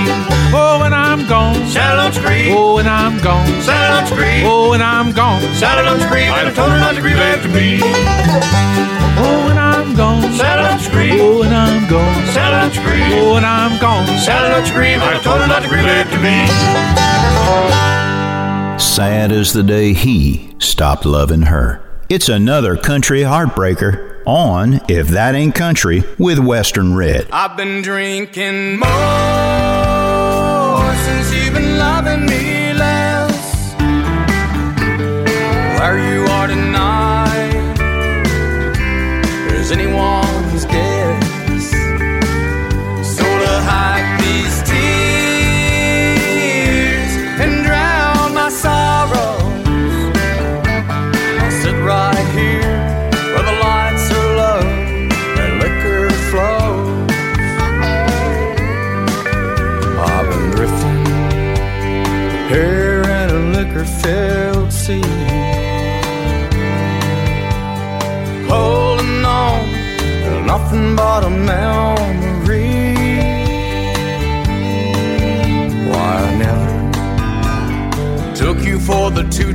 S21: Oh, and I'm gone.
S3: Saddle on screen.
S21: Oh, and I'm gone.
S3: Saddle on screen.
S21: Oh, and I'm gone.
S3: Saddle on screen. And I told her not to agree back to me.
S21: Oh, and I'm gone.
S3: Saddle on screen.
S21: Oh, and I'm gone.
S3: Saddle on screen.
S21: Oh, and I'm gone.
S3: Saddle on screen. And I told her not to agree back to me.
S2: Sad as the day he stopped loving her. It's another country heartbreaker on If That Ain't Country with Western Red.
S3: I've been drinking more since you've been loving me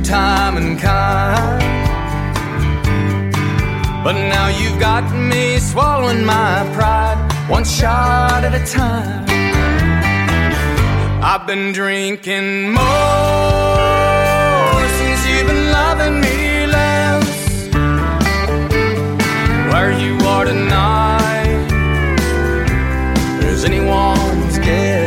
S3: time and kind. But now you've got me swallowing my pride, one shot at a time. I've been drinking more since you've been loving me less. Where you are tonight is anyone's guess.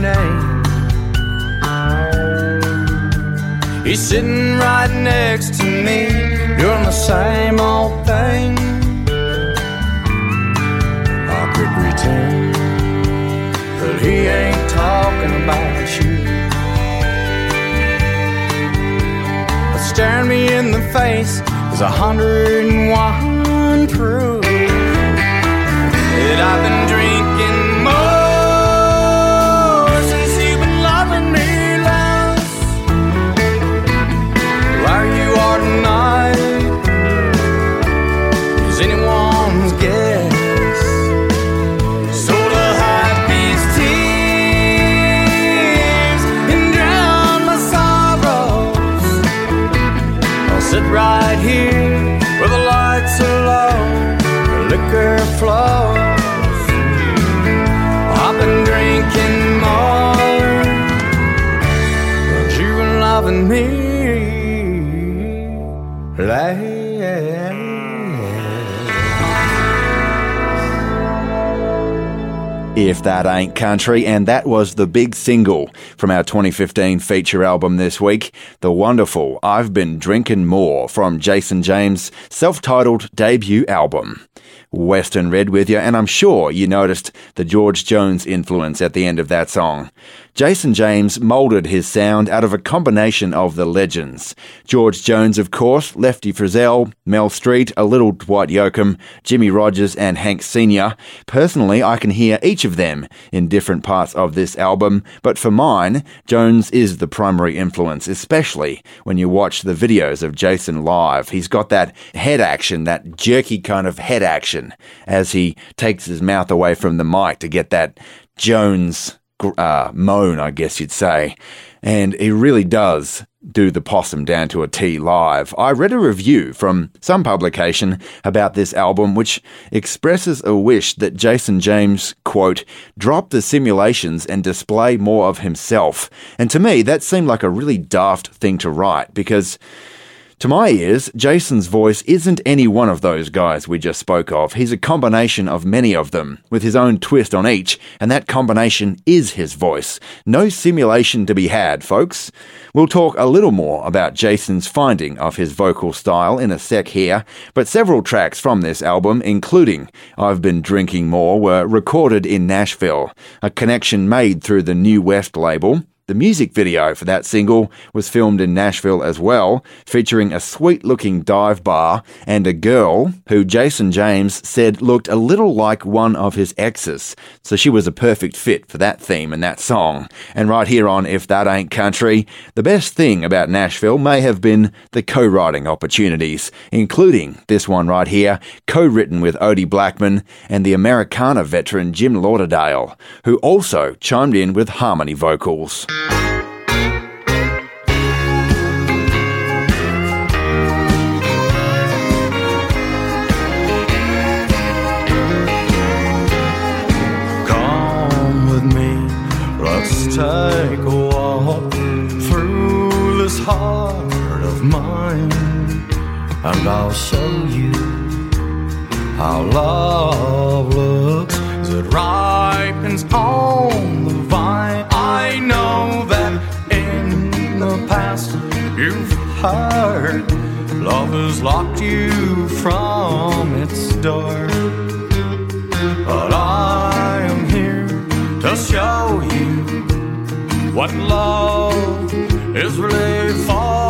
S3: Name. He's sitting right next to me, doing the same old thing. I could pretend that he ain't talking about you. But staring me in the face is a hundred and one proof that I've been drinking
S1: If That Ain't Country, and that was the big single from our 2015 feature album this week, the wonderful I've Been Drinking More from Jason James' self titled debut album. Western Red with you, and I'm sure you noticed the George Jones influence at the end of that song. Jason James moulded his sound out of a combination of the legends. George Jones, of course, Lefty Frizzell, Mel Street, a little Dwight Yoakam, Jimmie Rodgers, and Hank Sr. Personally, I can hear each of them in different parts of this album, but for mine, Jones is the primary influence, especially when you watch the videos of Jason live. He's got that head action, that jerky kind of head action, as he takes his mouth away from the mic to get that Jones uh, moan, I guess you'd say. And he really does do the possum down to a T live. I read a review from some publication about this album which expresses a wish that Jason James, quote, drop the simulations and display more of himself. And to me, that seemed like a really daft thing to write because to my ears, Jason's voice isn't any one of those guys we just spoke of. He's a combination of many of them, with his own twist on each, and that combination is his voice. No simulation to be had, folks. We'll talk a little more about Jason's finding of his vocal style in a sec here, but several tracks from this album, including I've Been Drinking More, were recorded in Nashville, a connection made through the New West label. The music video for that single was filmed in Nashville as well, featuring a sweet looking dive bar and a girl who Jason James said looked a little like one of his exes. So she was a perfect fit for that theme and that song. And right here on If That Ain't Country, the best thing about Nashville may have been the co writing opportunities, including this one right here, co written with Odie Blackmon and the Americana veteran Jim Lauderdale, who also chimed in with harmony vocals.
S3: Come with me, let's take a walk through this heart of mine, and I'll show you how love looks it ripens on the vine. Know that in the past you've heard love has locked you from its door. But I am here to show you what love is really for.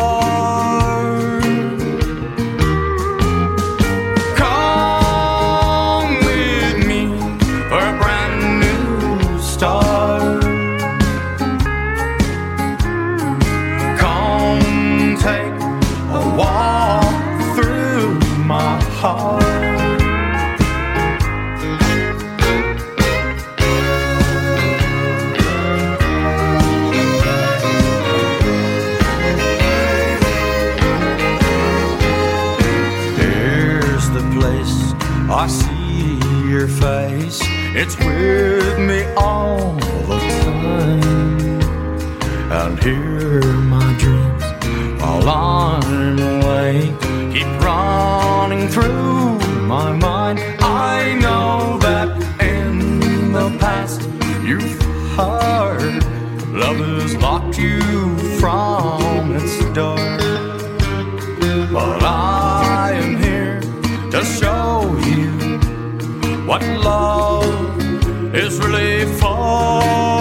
S3: Face. It's with me all the time. And here my dreams while I'm awake keep running through my mind. I know that in the past you've heard love has locked you from its what love is really for.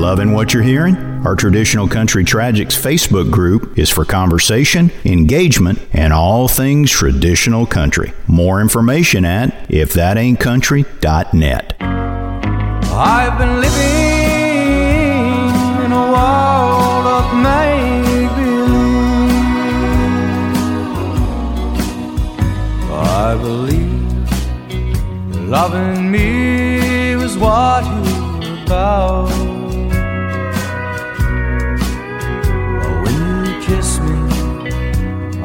S2: Loving what you're hearing? Our Traditional Country Tragics Facebook group is for conversation, engagement, and all things traditional country. More information at ifthataintcountry.net.
S3: I've been living in a world of make. I believe loving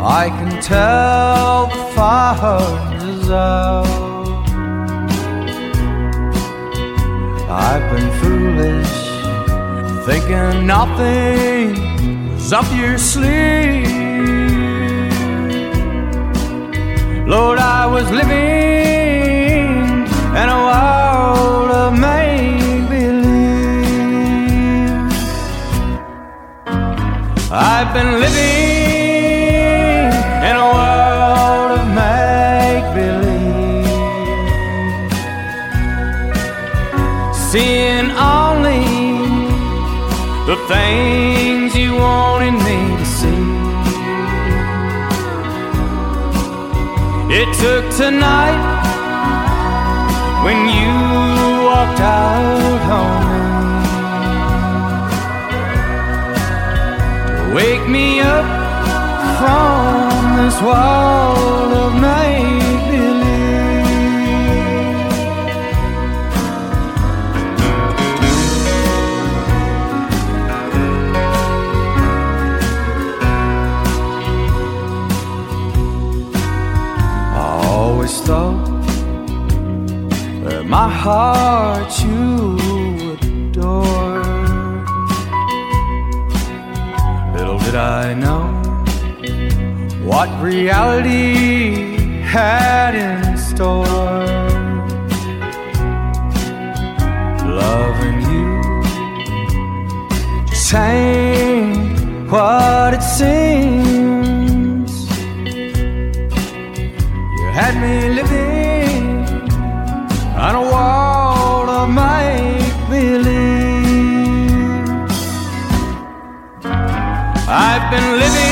S3: I can tell the fire is out. I've been foolish, thinking nothing was up your sleeve. Lord, I was living in a world of make believe. I've been living things you wanted me to see. It took tonight when you walked out on me to wake me up from this world of make my heart you would adore. Little did I know what reality had in store. Loving you just ain't what it seems. You had me living. Make believe. I've been living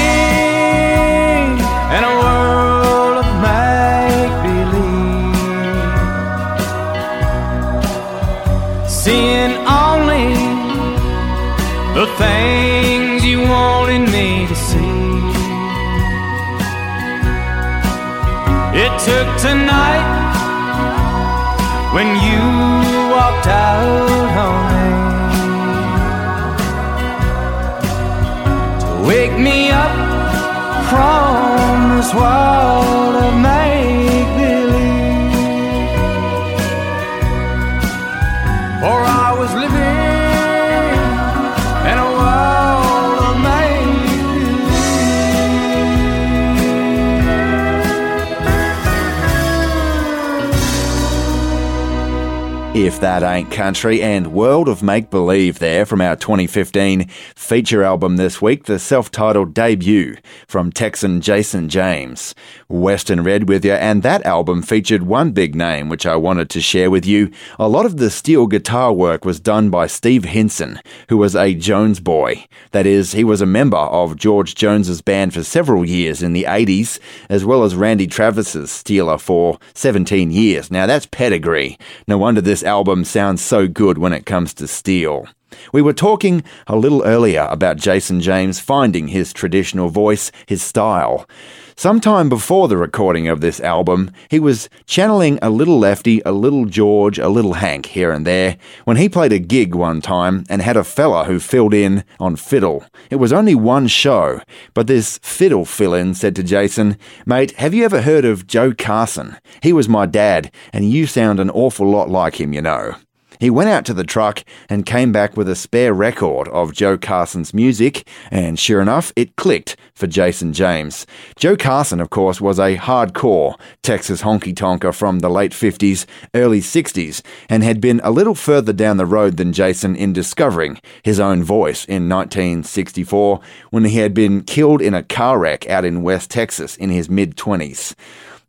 S3: in a world of make believe, seeing only the things you wanted me to see. It took tonight from this world of make believe. For I was living in a world of make
S1: If That Ain't Country and World of Make Believe there from our 2015 feature album this week, the self titled debut from Texan Jason James. Western Red with you, and that album featured one big name which I wanted to share with you. A lot of the steel guitar work was done by Steve Hinson, who was a Jones boy. That is, he was a member of George Jones's band for several years in the 80s, as well as Randy Travis's Steeler for 17 years. Now that's pedigree. No wonder this album sounds so good when it comes to steel. We were talking a little earlier about Jason James finding his traditional voice, his style. Sometime before the recording of this album, he was channeling a little Lefty, a little George, a little Hank here and there when he played a gig one time and had a fella who filled in on fiddle. It was only one show, but this fiddle fill in said to Jason, Mate, have you ever heard of Joe Carson? He was my dad, and you sound an awful lot like him, you know. He went out to the truck and came back with a spare record of Joe Carson's music, and sure enough, it clicked for Jason James. Joe Carson, of course, was a hardcore Texas honky tonker from the late 50s, early 60s, and had been a little further down the road than Jason in discovering his own voice in 1964 when he had been killed in a car wreck out in West Texas in his mid 20s.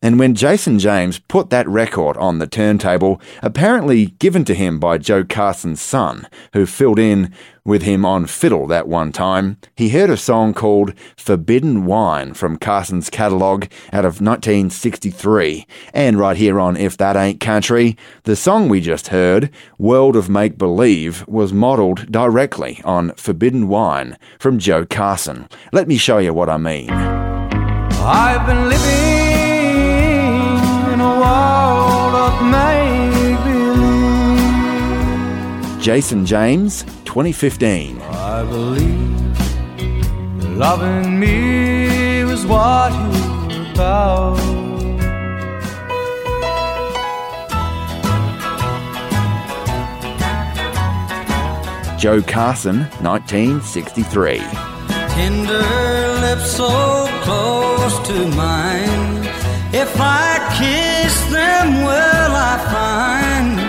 S1: And when Jason James put that record on the turntable, apparently given to him by Joe Carson's son, who filled in with him on fiddle that one time, he heard a song called Forbidden Wine from Carson's catalogue out of 1963. And right here on If That Ain't Country, the song we just heard, World of Make Believe, was modelled directly on Forbidden Wine from Joe Carson. Let me show you what I mean.
S3: I've been living
S1: Jason James, 2015.
S3: I believe loving me was what you were about.
S1: Joe Carson, 1963.
S22: Tender lips so close to mine. If I kiss them, will I find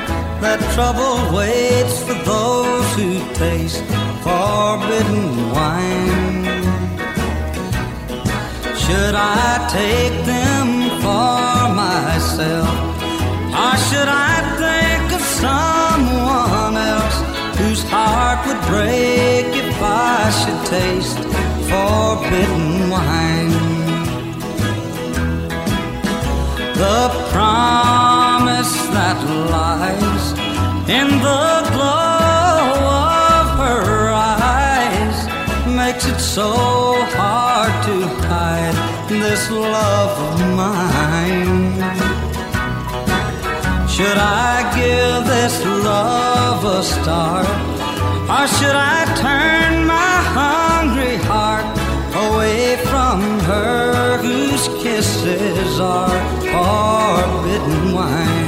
S22: that trouble waits for those who taste forbidden wine? Should I take them for myself, or should I think of someone else whose heart would break if I should taste forbidden wine? The promise that lies in the glow of her eyes makes it so hard to hide this love of mine. Should I give this love a start, or should I turn my hungry heart away from her whose kisses are forbidden wine?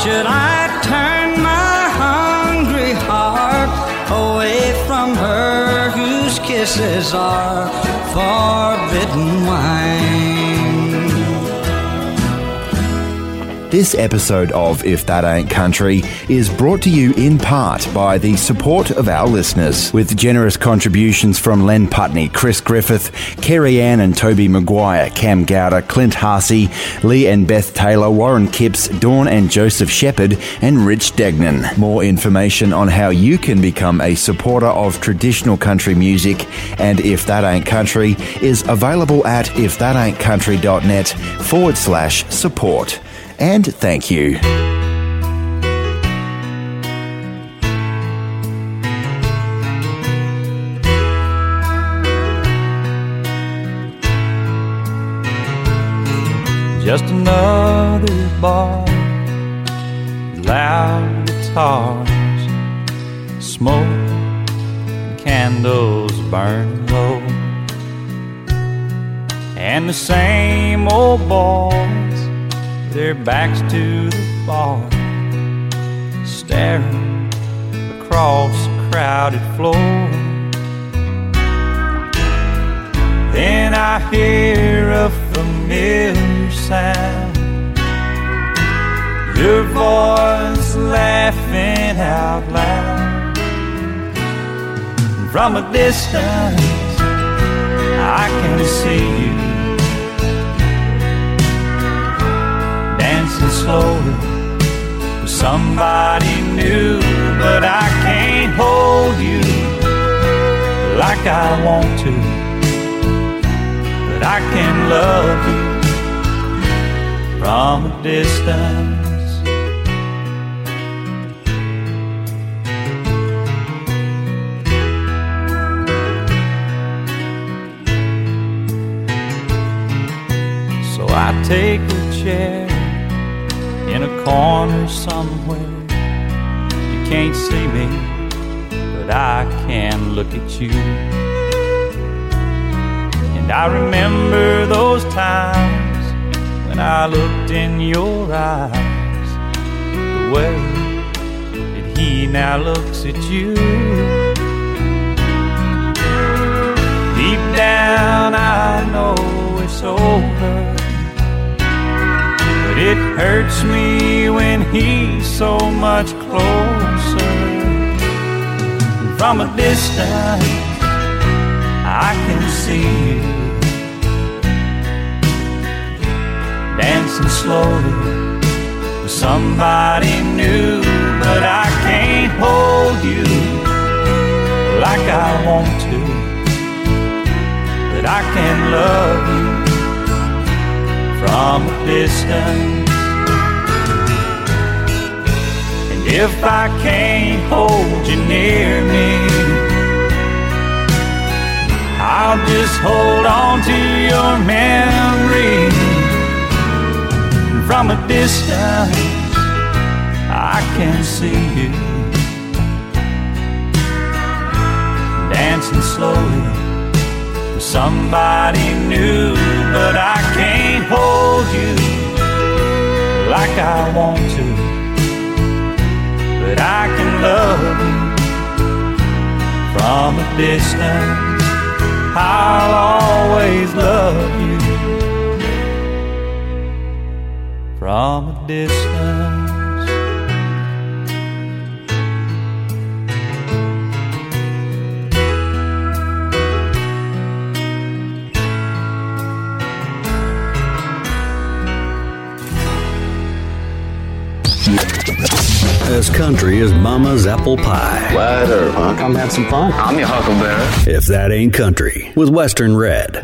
S22: Should I turn my hungry heart away from her whose kisses are forbidden wine?
S1: This episode of If That Ain't Country is brought to you in part by the support of our listeners, with generous contributions from Len Putney, Chris Griffith, Kerry Ann and Toby Maguire, Cam Gowder, Clint Harsey, Lee and Beth Taylor, Warren Kipps, Dawn and Joseph Shepherd, and Rich Degnan. More information on how you can become a supporter of traditional country music and If That Ain't Country is available at ifthataintcountry.net forward slash support and thank you.
S11: Just another bar, loud guitars, smoke, and candles burn low, and the same old boys their backs to the bar, staring across the crowded floor. Then I hear a familiar sound, your voice laughing out loud. From a distance, I can see you. Slowly with somebody new, but I can't hold you like I want to. But I can love you from a distance. So I take a chair a corner somewhere. You can't see me, but I can look at you. And I remember those times when I looked in your eyes, the way that he now looks at you. Deep down, I know it's over. It hurts me when he's so much closer. From a distance, I can see you dancing slowly with somebody new. But I can't hold you like I want to. But I can love you from a distance. And if I can't hold you near me, I'll just hold on to your memory. From a distance, I can see you dancing slowly somebody new, but I can't hold you like I want to. But I can love you from a distance. I'll always love you from a distance.
S2: As country as mama's apple pie.
S5: Wide earth, huh? Come have some fun. I'm your huckleberry.
S2: If that ain't country, with Western Red.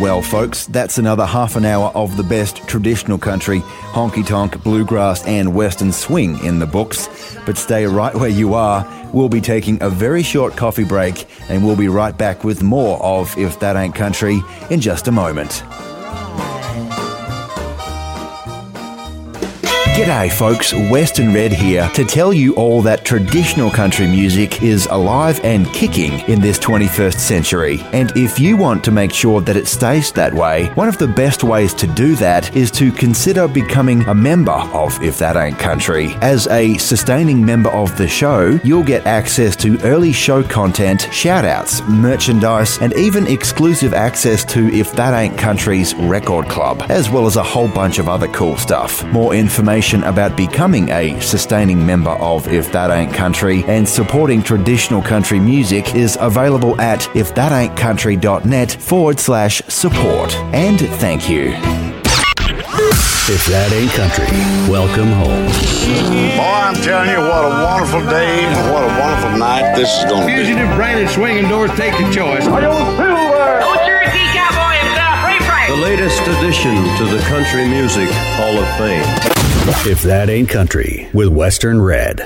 S1: Well, folks, that's another half an hour of the best traditional country, honky tonk, bluegrass, and western swing in the books. But stay right where you are. We'll be taking a very short coffee break, and we'll be right back with more of If That Ain't Country in just a moment. G'day, folks. Western Red here to tell you all that traditional country music is alive and kicking in this 21st century. And if you want to make sure that it stays that way, one of the best ways to do that is to consider becoming a member of If That Ain't Country. As a sustaining member of the show, you'll get access to early show content, shoutouts, merchandise, and even exclusive access to If That Ain't Country's record club, as well as a whole bunch of other cool stuff. More information about becoming a sustaining member of If That Ain't Country and supporting traditional country music is available at ifthataintcountry.net forward slash support. And thank you.
S10: If that ain't country, welcome home.
S23: Boy, I'm telling you, what a wonderful day, what a wonderful night this is going to be.
S8: Fugitive branded swinging doors take the choice.
S10: Latest addition to the Country Music Hall of Fame. If that ain't country, with Western Red.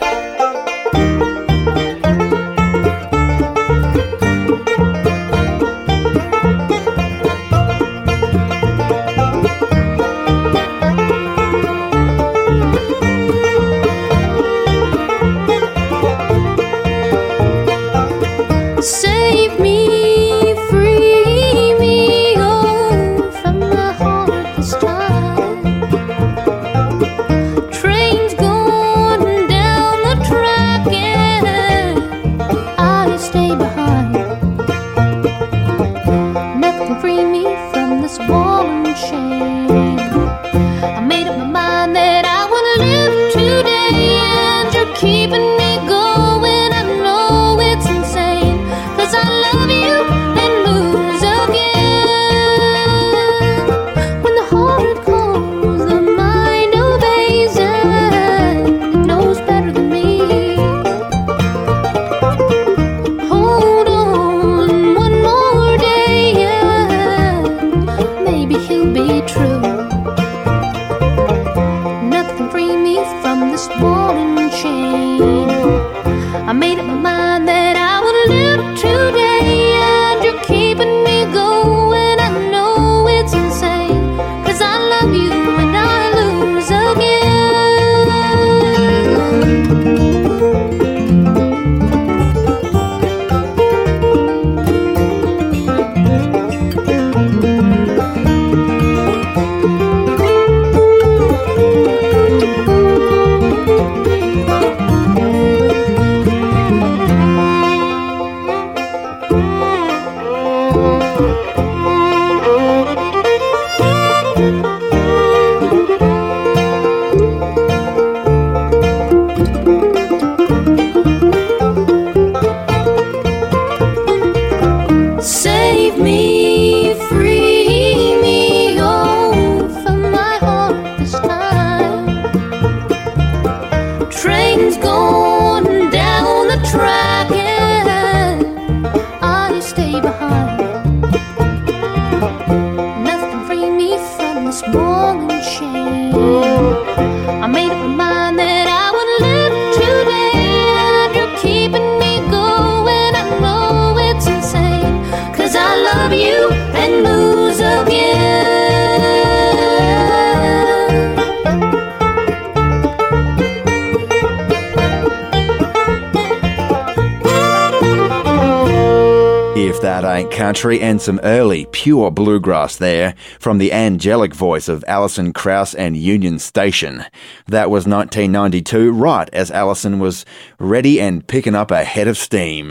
S1: Country, and some early pure bluegrass there from the angelic voice of Alison Krauss and Union Station. That was 1992, right as Alison was ready and picking up a head of steam.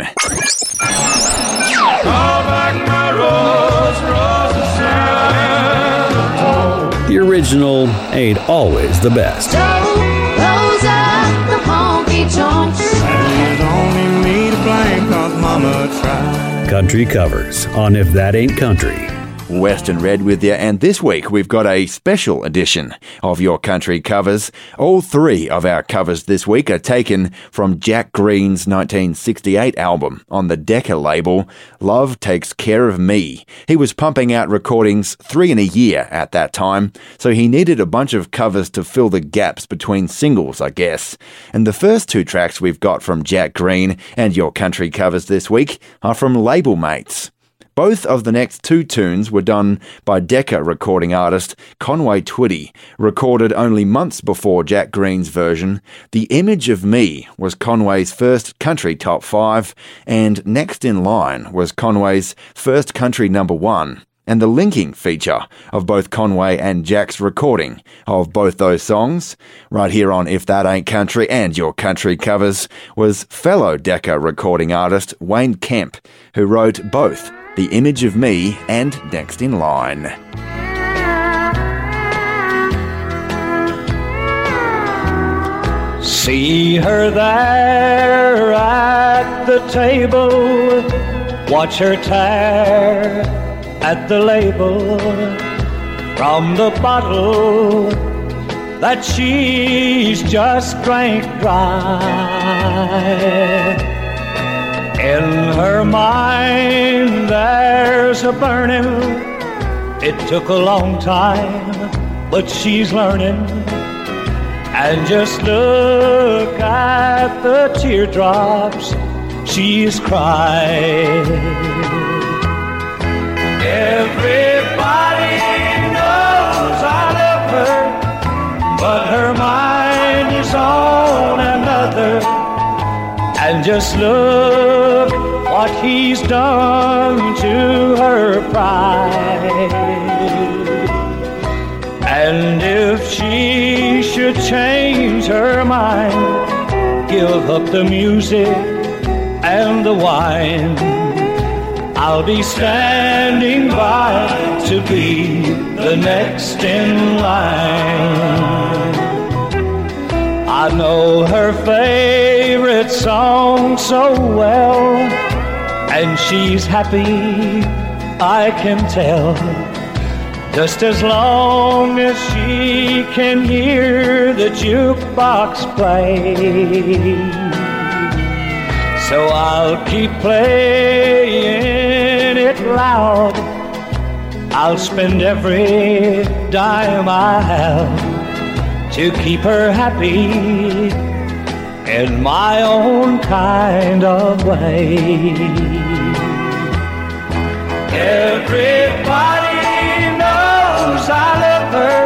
S10: The original ain't always the best.
S24: Those are the honky tonks.
S3: There's only me to blame cause mama tried.
S10: Country covers on If That Ain't Country.
S1: Western Red with you, and this week we've got a special edition of your country covers. All three of our covers this week are taken from Jack Greene's 1968 album on the Decca label, Love Takes Care of Me. He was pumping out recordings three in a year at that time, so he needed a bunch of covers to fill the gaps between singles, I guess. And the first two tracks we've got from Jack Greene and your country covers this week are from label mates. Both of the next two tunes were done by Decca recording artist Conway Twitty, recorded only months before Jack Greene's version. The Image of Me was Conway's first country top five, and Next in Line was Conway's first country number one and the linking feature of both Conway and Jack's recording of both those songs, right here on If That Ain't Country and Your Country Covers, was fellow Decca recording artist Wayne Kemp, who wrote both The Image of Me and Next in Line.
S3: See her there at the table, watch her tear at the label from the bottle that she's just drank dry. In her mind, there's a burning. It took a long time, but she's learning. And just look at the teardrops she's crying. Everybody knows I love her, but her mind is on another. And just look what he's done to her pride. And if she should change her mind, give up the music and the wine I'll be standing by to be the next in line. I know her favorite song so well, and she's happy, I can tell. Just as long as she can hear the jukebox play. So I'll keep playing it loud. I'll spend every dime I have to keep her happy in my own kind of way. Everybody knows I love her,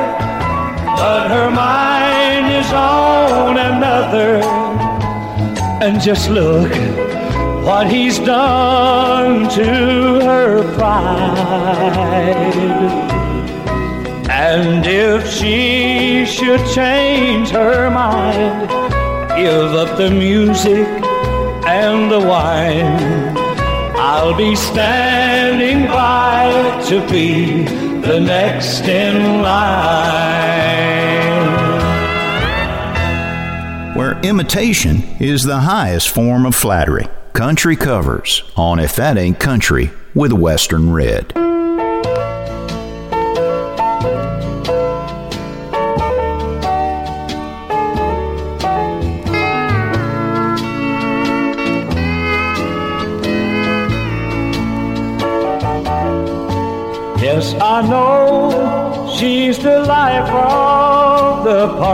S3: but her mind is on another. And just look what he's done to her pride. And if she should change her mind, give up the music and the wine, I'll be standing by to be the next in line
S2: where imitation is the highest form of flattery. Country Covers on If That Ain't Country with Western Red.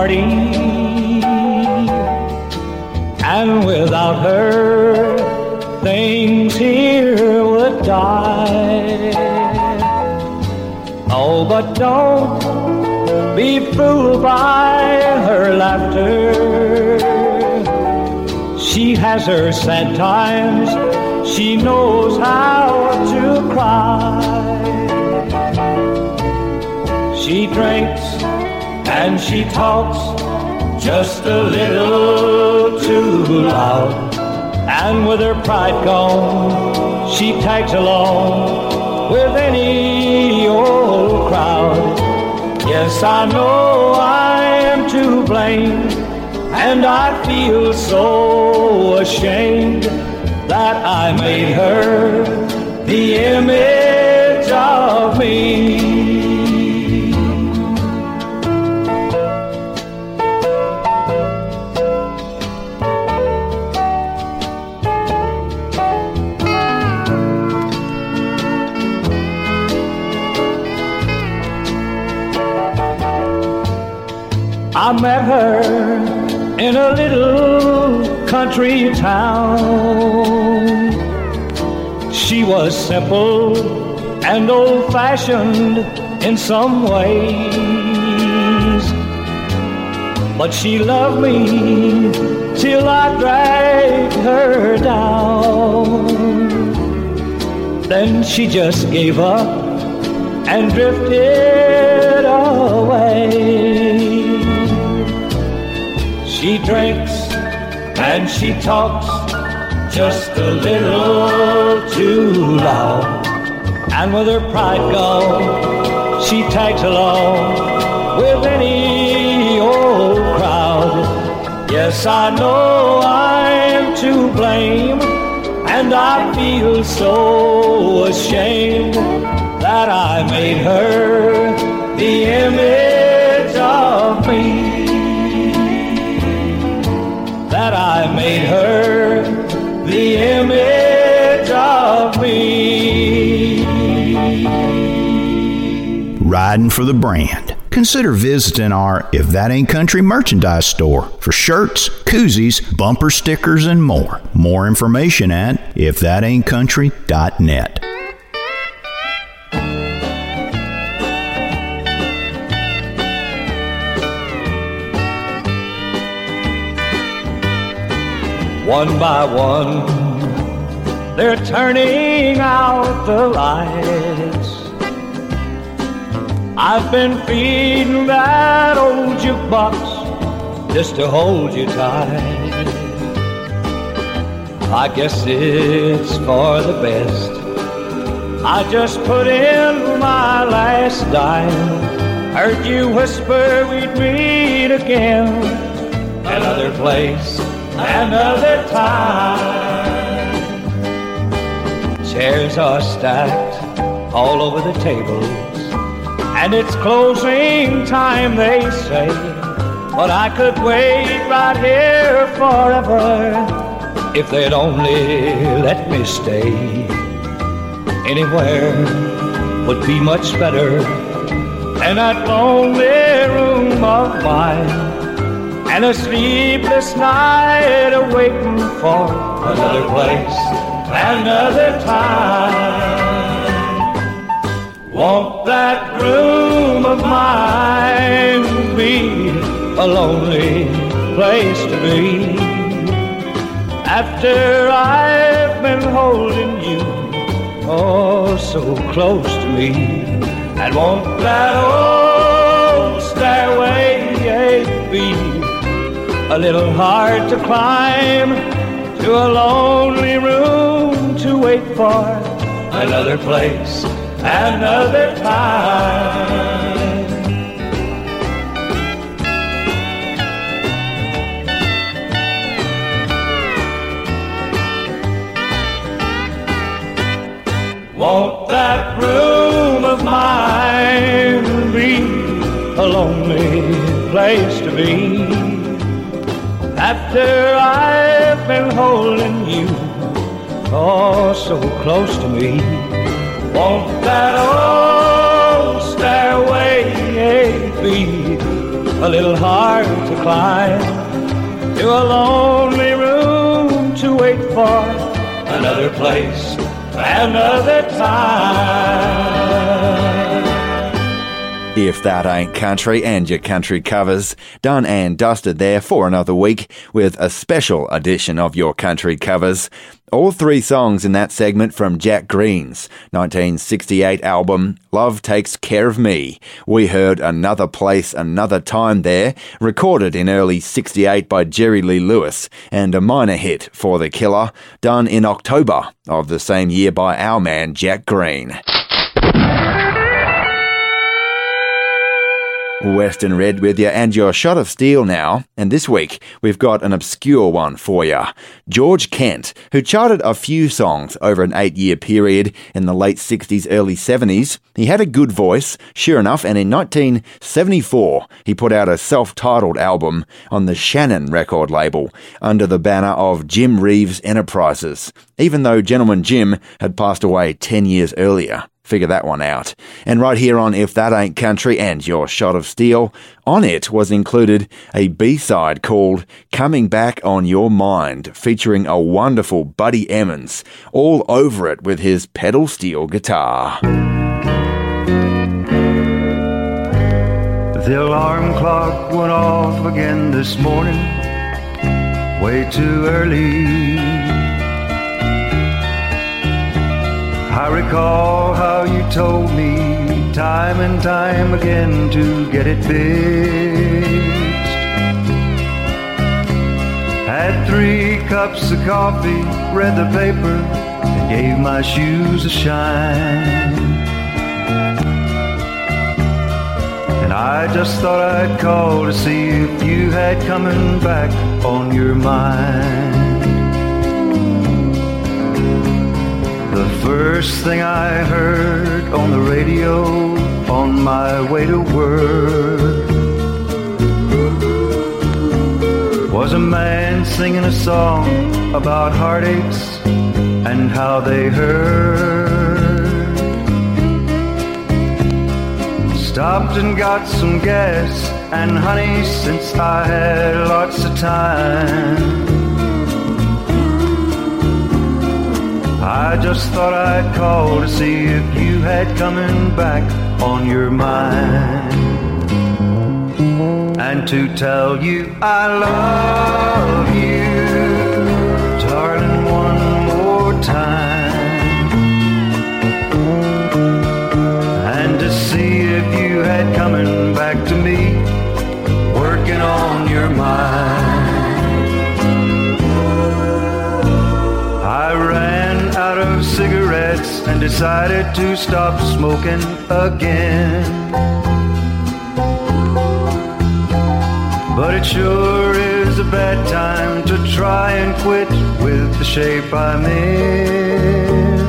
S3: Party. And without her, things here would die. Oh, but don't be fooled by her laughter. She has her sad times, she knows how to cry. She drinks and she talks just a little too loud. And with her pride gone, she tags along with any old crowd. Yes, I know I am to blame, and I feel so ashamed that I made her the image of me. I met her in a little country town. She was simple and old fashioned in some ways. But she loved me till I dragged her down. Then she just gave up and drifted away. She drinks and she talks just a little too loud. And with her pride gone, she tags along with any old crowd. Yes, I know I'm to blame, and I feel so ashamed that I made her the image of me. Made her the image of me.
S2: Riding for the brand. Consider visiting our If That Ain't Country merchandise store for shirts, koozies, bumper stickers, and more. More information at ifthataintcountry.net.
S3: One by one, they're turning out the lights. I've been feeding that old jukebox just to hold you tight. I guess it's for the best. I just put in my last dime. Heard you whisper we'd meet again. Another place, another time. Chairs are stacked all over the tables. And it's closing time, they say. But I could wait right here forever if they'd only let me stay. Anywhere would be much better than that lonely room of mine. And a sleepless night awaiting for another place, another time. Won't that room of mine be a lonely place to be? After I've been holding you oh so close to me, and won't that old a little hard to climb to a lonely room to wait for another place? another time. Won't that room of mine be a lonely place to be? After I've been holding you oh so close to me. Won't that old stairway be a little hard to climb? To a lonely room to wait for another place, another time.
S1: If that ain't country and your country covers, done and dusted there for another week with a special edition of your country covers. All three songs in that segment from Jack Greene's 1968 album, Love Takes Care of Me. We heard Another Place, Another Time there, recorded in early 68 by Jerry Lee Lewis, and a minor hit for The Killer, done in October of the same year by our man Jack Greene. Western Red with you and your shot of steel now. And this week we've got an obscure one for you. George Kent, who charted a few songs over an eight year period in the late 60s, early 70s. He had a good voice, sure enough, and in 1974 he put out a self titled album on the Shannon record label under the banner of Jim Reeves Enterprises, even though Gentleman Jim had passed away 10 years earlier. Figure that one out. And right here on If That Ain't Country and Your Shot of Steel, on it was included a B side called Coming Back on Your Mind, featuring a wonderful Buddy Emmons, all over it with his pedal steel guitar.
S14: The alarm clock went off again this morning, way too early. I recall how you told me time and time again to get it fixed. Had three cups of coffee, read the paper, and gave my shoes a shine. And I just thought I'd call to see if you had coming back on your mind. The first thing I heard on the radio on my way to work was a man singing a song about heartaches and how they hurt. Stopped and got some gas and honey since I had lots of time. I just thought I'd call to see if you had coming back on your mind. And to tell you I love you, darling, one more time. And to see if you had coming back to me, working on your mind. And decided to stop smoking again. But it sure is a bad time to try and quit with the shape I'm in.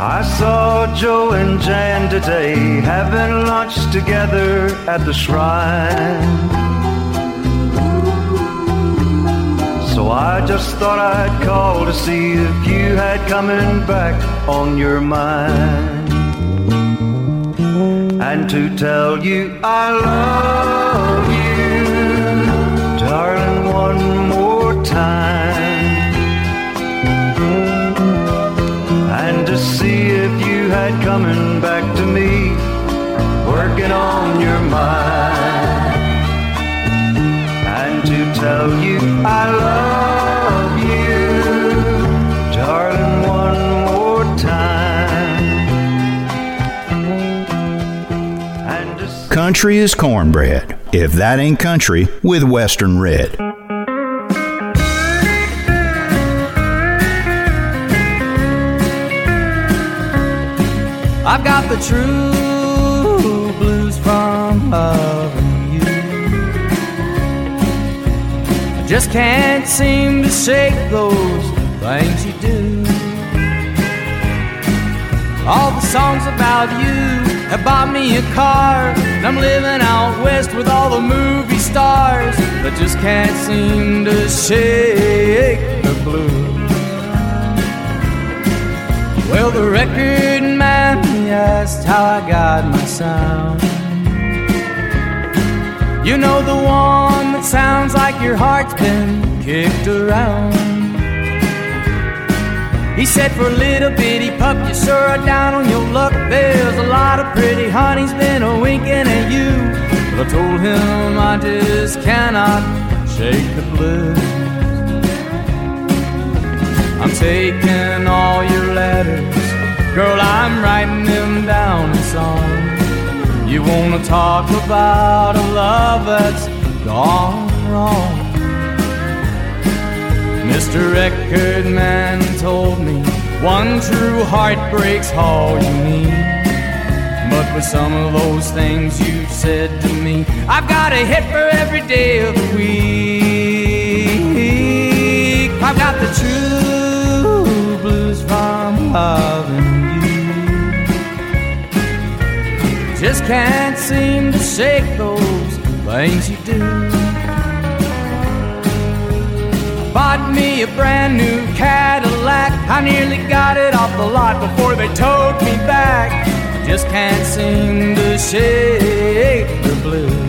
S14: I saw Joe and Jan today having lunch together at the shrine. So I just thought I'd call to see if you had coming back on your mind. And to tell you I love you, darling, one more time. And to see if you had coming back to me, working on your mind tell you I love you, darling, one more time. And
S2: Country is cornbread. If that ain't country, with Western Red.
S3: I've got the true blues from loving just can't seem to shake those things you do. All the songs about you have bought me a car, and I'm living out west with all the movie stars, but just can't seem to shake the blues. Well, the record man asked how I got my sound. You know the one sounds like your heart's been kicked around. He said, For a little bitty pup, you sure are down on your luck. There's a lot of pretty honeys been a winking at you. But I told him I just cannot shake the blues. I'm taking all your letters, girl, I'm writing them down in song. You wanna talk about a love that's gone wrong? Mr. Record Man told me one true heart breaks all you need. But with some of those things you've said to me, I've got a hit for every day of the week. I've got the true blues from loving you. Just can't seem to shake those things you do. Bought me a brand new Cadillac. I nearly got it off the lot before they towed me back. Just can't seem to shake the blues.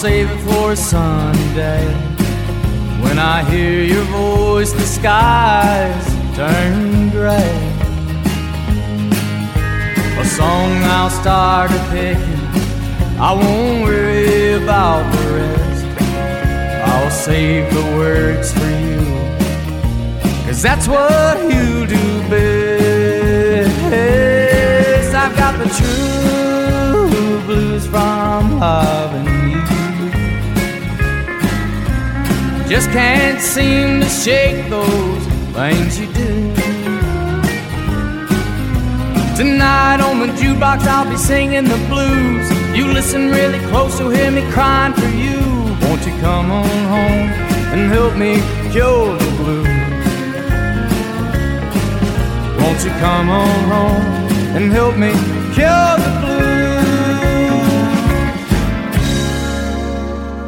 S3: Save it for Sunday. When I hear your voice, the skies turn gray. A song I'll start a picking. I won't worry about the rest. I'll save the words for you. Cause that's what you do best. I've got the true blues from loving Just can't seem to shake those things you do. Tonight on the jukebox, I'll be singing the blues. You listen really close, you'll hear me crying for you. Won't you come on home and help me cure the blues? Won't you come on home and help me cure the blues?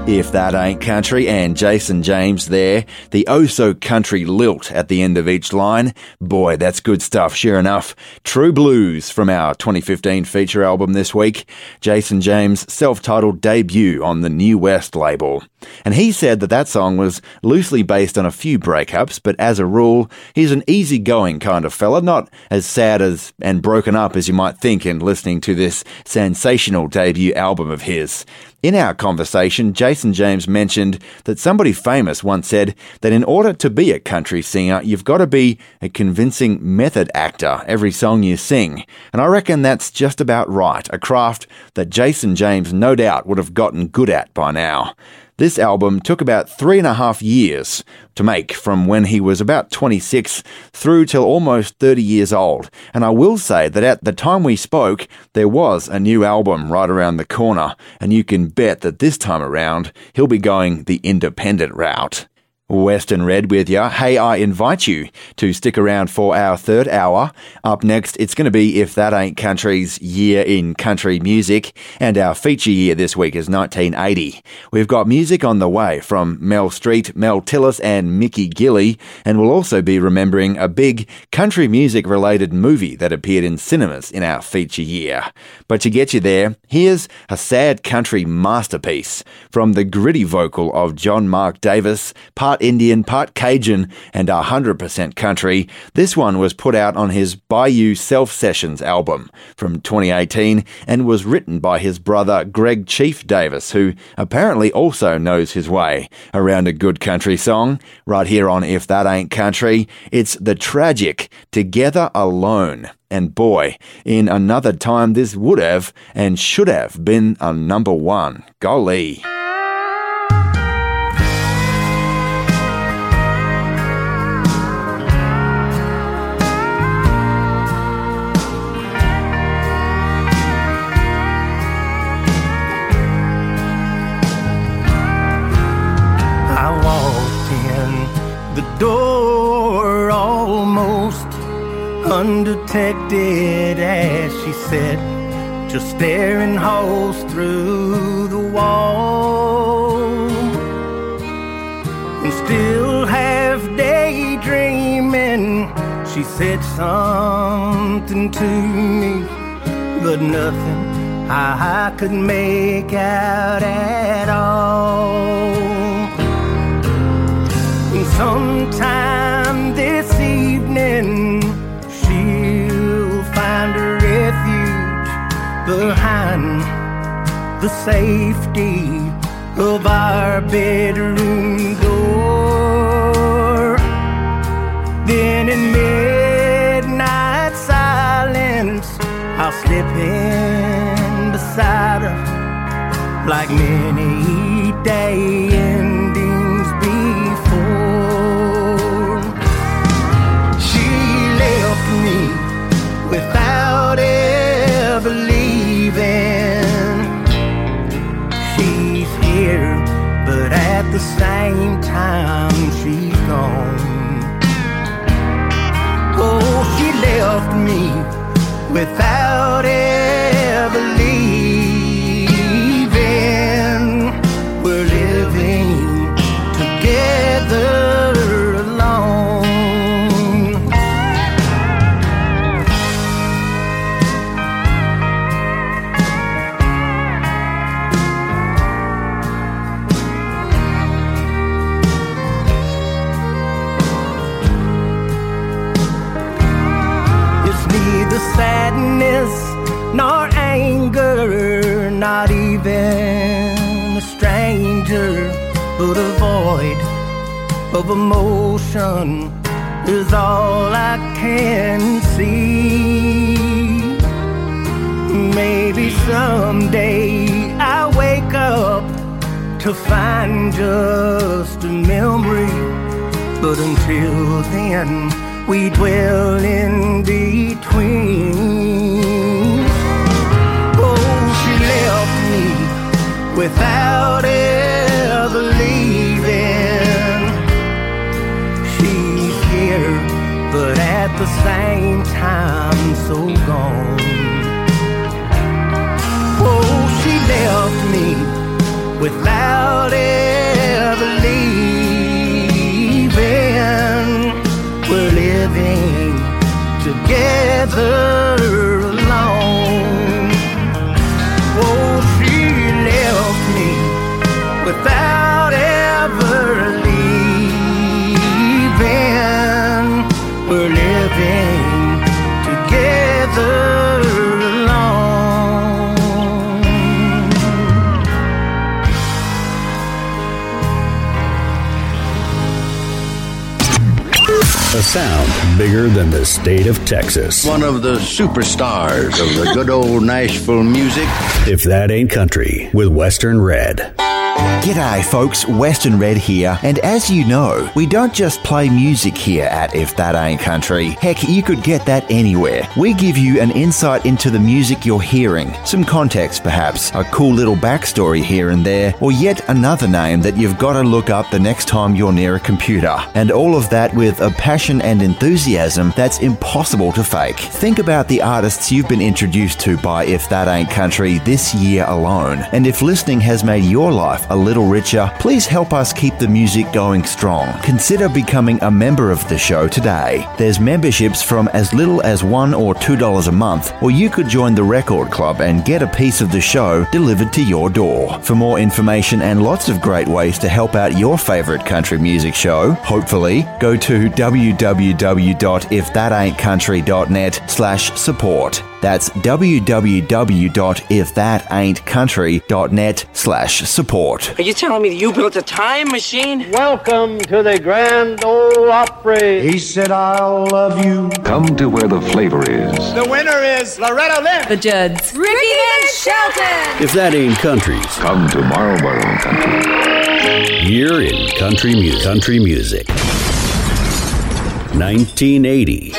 S1: If That Ain't Country and Jason James there, the oh so country lilt at the end of each line. Boy, that's good stuff, sure enough. True Blues from our 2015 feature album this week. Jason James' self-titled debut on the New West label. And he said that that song was loosely based on a few breakups, but as a rule, he's an easygoing kind of fella, not as sad as and broken up as you might think in listening to this sensational debut album of his. In our conversation, Jason James mentioned that somebody famous once said that in order to be a country singer, you've got to be a convincing method actor every song you sing. And I reckon that's just about right, a craft that Jason James no doubt would have gotten good at by now. This album took about three and a half years to make from when he was about 26 through till almost 30 years old. And I will say that at the time we spoke, there was a new album right around the corner, and you can bet that this time around, he'll be going the independent route. Western Red with you. Hey, I invite you to stick around for our third hour. Up next, it's going to be If That Ain't Country's Year in Country Music, and our feature year this week is 1980. We've got music on the way from Mel Street, Mel Tillis, and Mickey Gilley, and we'll also be remembering a big country music related movie that appeared in cinemas in our feature year. But to get you there, here's a sad country masterpiece from the gritty vocal of John Mark Davis, part Indian, part Cajun, and 100% country. This one was put out on his Bayou Self Sessions album from 2018 and was written by his brother Greg Chief Davis, who apparently also knows his way around a good country song. Right here on If That Ain't Country, it's the tragic Together Alone. And boy, in another time, this would have and should have been a number one. Golly.
S25: Undetected as she sat, just staring holes through the wall. And still half daydreaming, she said something to me, but nothing I could make out at all. And sometime behind the safety of our bedroom door. Then in midnight silence, I'll slip in beside her
S26: like many day without even a stranger, but a void of emotion is all I can see. Maybe someday I wake up to find just a memory, but until then, we dwell in between. Without ever leaving. She's here, but at the same time, so gone. Oh, she left
S25: bigger than the state of Texas.
S23: One of the superstars of the good old Nashville music.
S25: If that ain't country, with Western Red.
S1: G'day, folks. Western Red here. And as you know, we don't just play music here at If That Ain't Country. Heck, you could get that anywhere. We give you an insight into the music you're hearing, some context perhaps, a cool little backstory here and there, or yet another name that you've got to look up the next time you're near a computer. And all of that with a passion and enthusiasm that's impossible to fake. Think about the artists you've been introduced to by If That Ain't Country this year alone. And if listening has made your life a little richer, please help us keep the music going strong. Consider becoming a member of the show today. There's memberships from as little as one or two dollars a month, or you could join the record club and get a piece of the show delivered to your door. For more information and lots of great ways to help out your favorite country music show, hopefully, go to www.ifthataintcountry.net slash support. That's www.ifthataintcountry.net slash support.
S9: Are you telling me that you built a time machine?
S27: Welcome to the Grand Ole Opry. He said, I'll love you.
S28: Come to where the flavor is.
S29: The winner is Loretta Lynn.
S30: The Judds.
S24: Ricky and Shelton.
S25: If that ain't countries,
S28: Come to Marlboro Country.
S25: here in country music. Country music. 1980.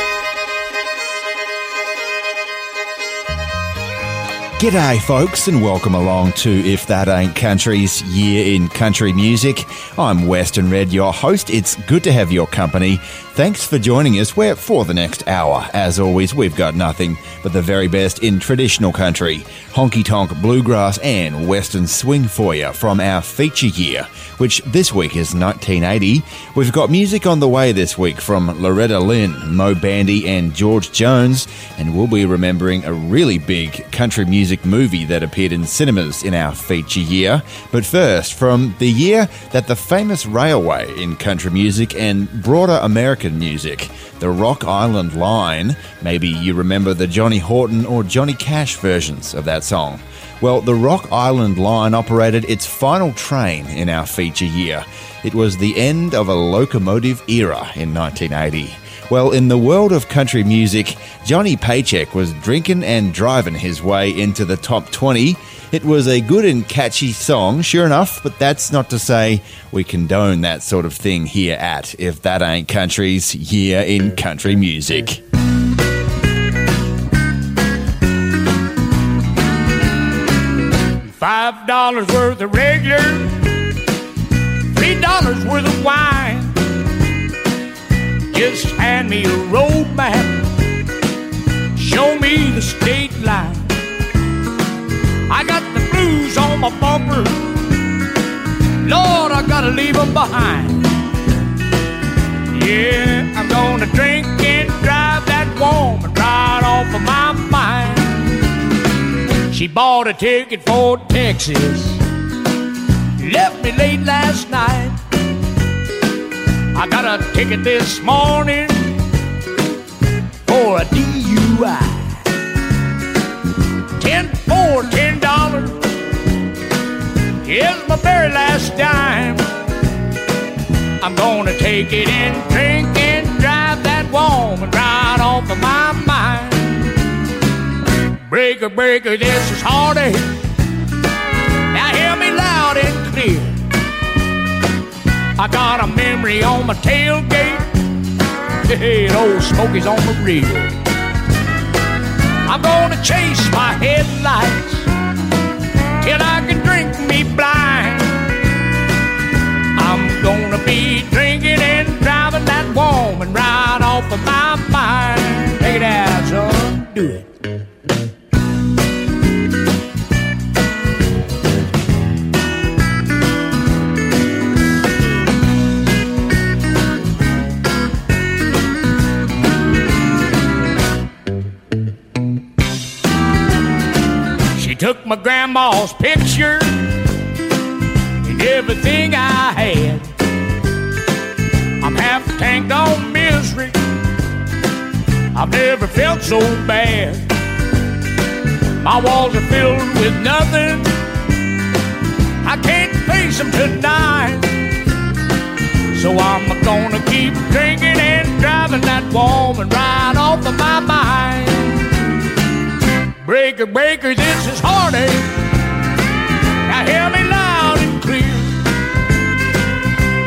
S1: G'day, folks, and welcome along to If That Ain't Country's Year in Country Music. I'm Western Red, your host. It's good to have your company. Thanks for joining us. Where for the next hour, as always, we've got nothing but the very best in traditional country, honky tonk, bluegrass, and western swing for you from our feature year, which this week is 1980. We've got music on the way this week from Loretta Lynn, Moe Bandy, and George Jones, and we'll be remembering a really big country music movie that appeared in cinemas in our feature year. But first, from the year that the famous railway in country music and broader American music, the Rock Island Line, maybe you remember the Johnny Horton or Johnny Cash versions of that song. Well, the Rock Island Line operated its final train in our feature year. It was the end of a locomotive era in 1980. Well, in the world of country music, Johnny Paycheck was drinking and driving his way into the top 20. It was a good and catchy song, sure enough, but that's not to say we condone that sort of thing here at If That Ain't Country's Year in Country Music.
S31: Five dollars worth of regular, three dollars worth of wine. Just hand me a road map, show me the state line. I got the blues on my bumper, Lord, I gotta leave leave 'em behind. Yeah, I'm gonna drink and drive that woman right off of my mind. She bought a ticket for Texas, left me late last night. I got a ticket this morning for a DUI. Ten for ten dollars is my very last dime. I'm gonna take it and drink and drive that woman right off of my mind. Breaker, breaker, this is heartache. Now hear me loud and clear. I got a memory on my tailgate. Hey, old Smokey's on the rear. I'm gonna chase my headlights till I can drink me blind. I'm gonna be drinking and driving that woman right off of my mind. Take it out, son. Do it. Took my grandma's picture and everything I had. I'm half tanked on misery. I've never felt so bad. My walls are filled with nothing. I can't face them tonight. So I'm gonna keep drinking and driving that woman right off of my mind. Breaker, breaker, this is heartache. Now hear me loud and clear.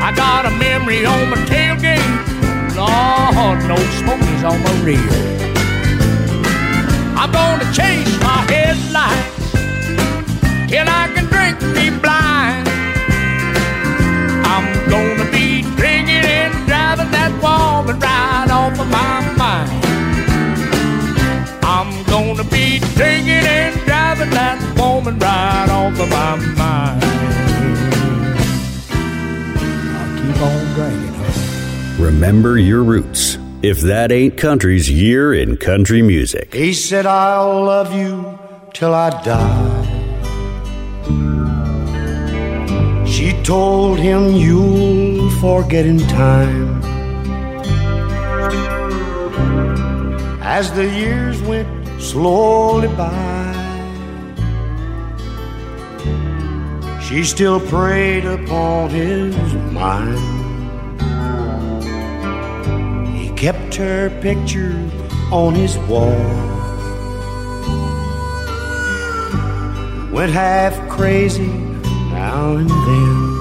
S31: I got a memory on my tailgate. Lord, no smokies on my rear. I'm gonna chase my headlights till I can drink me blind. I'm gonna be drinking and driving that woman right off of my be drinking and driving that woman right off of my mind. I'll keep on drinking her.
S25: Remember your roots. If that ain't country's year in country music.
S26: He said, I'll love you till I die. She told him, You'll forget in time. As the years went slowly by, she still preyed upon his mind. He kept her picture on his wall. Went half crazy now and then.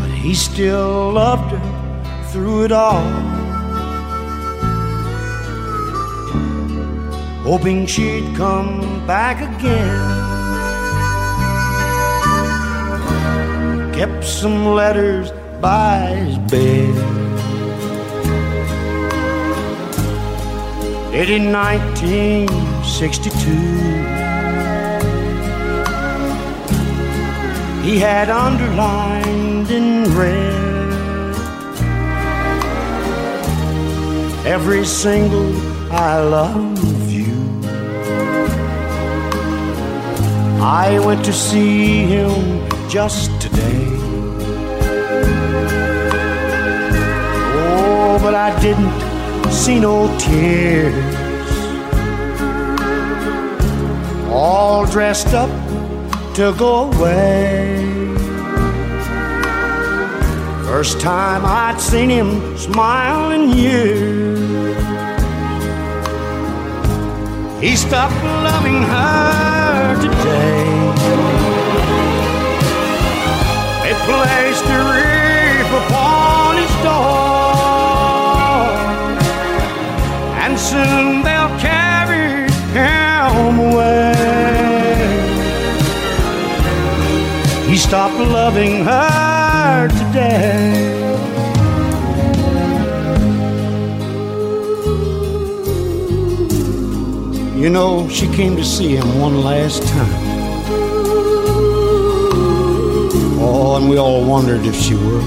S26: But he still loved her through it all. Hoping she'd come back again. Kept some letters by his bed. In 1962. He had underlined in red every single I love I went to see him just today. Oh, but I didn't see no tears. All dressed up to go away. First time I'd seen him smile in years. He stopped loving her today. They placed a reef upon his door, and soon they'll carry him away. He stopped loving her today. You know, she came to see him one last time. Oh, and we all wondered if she would.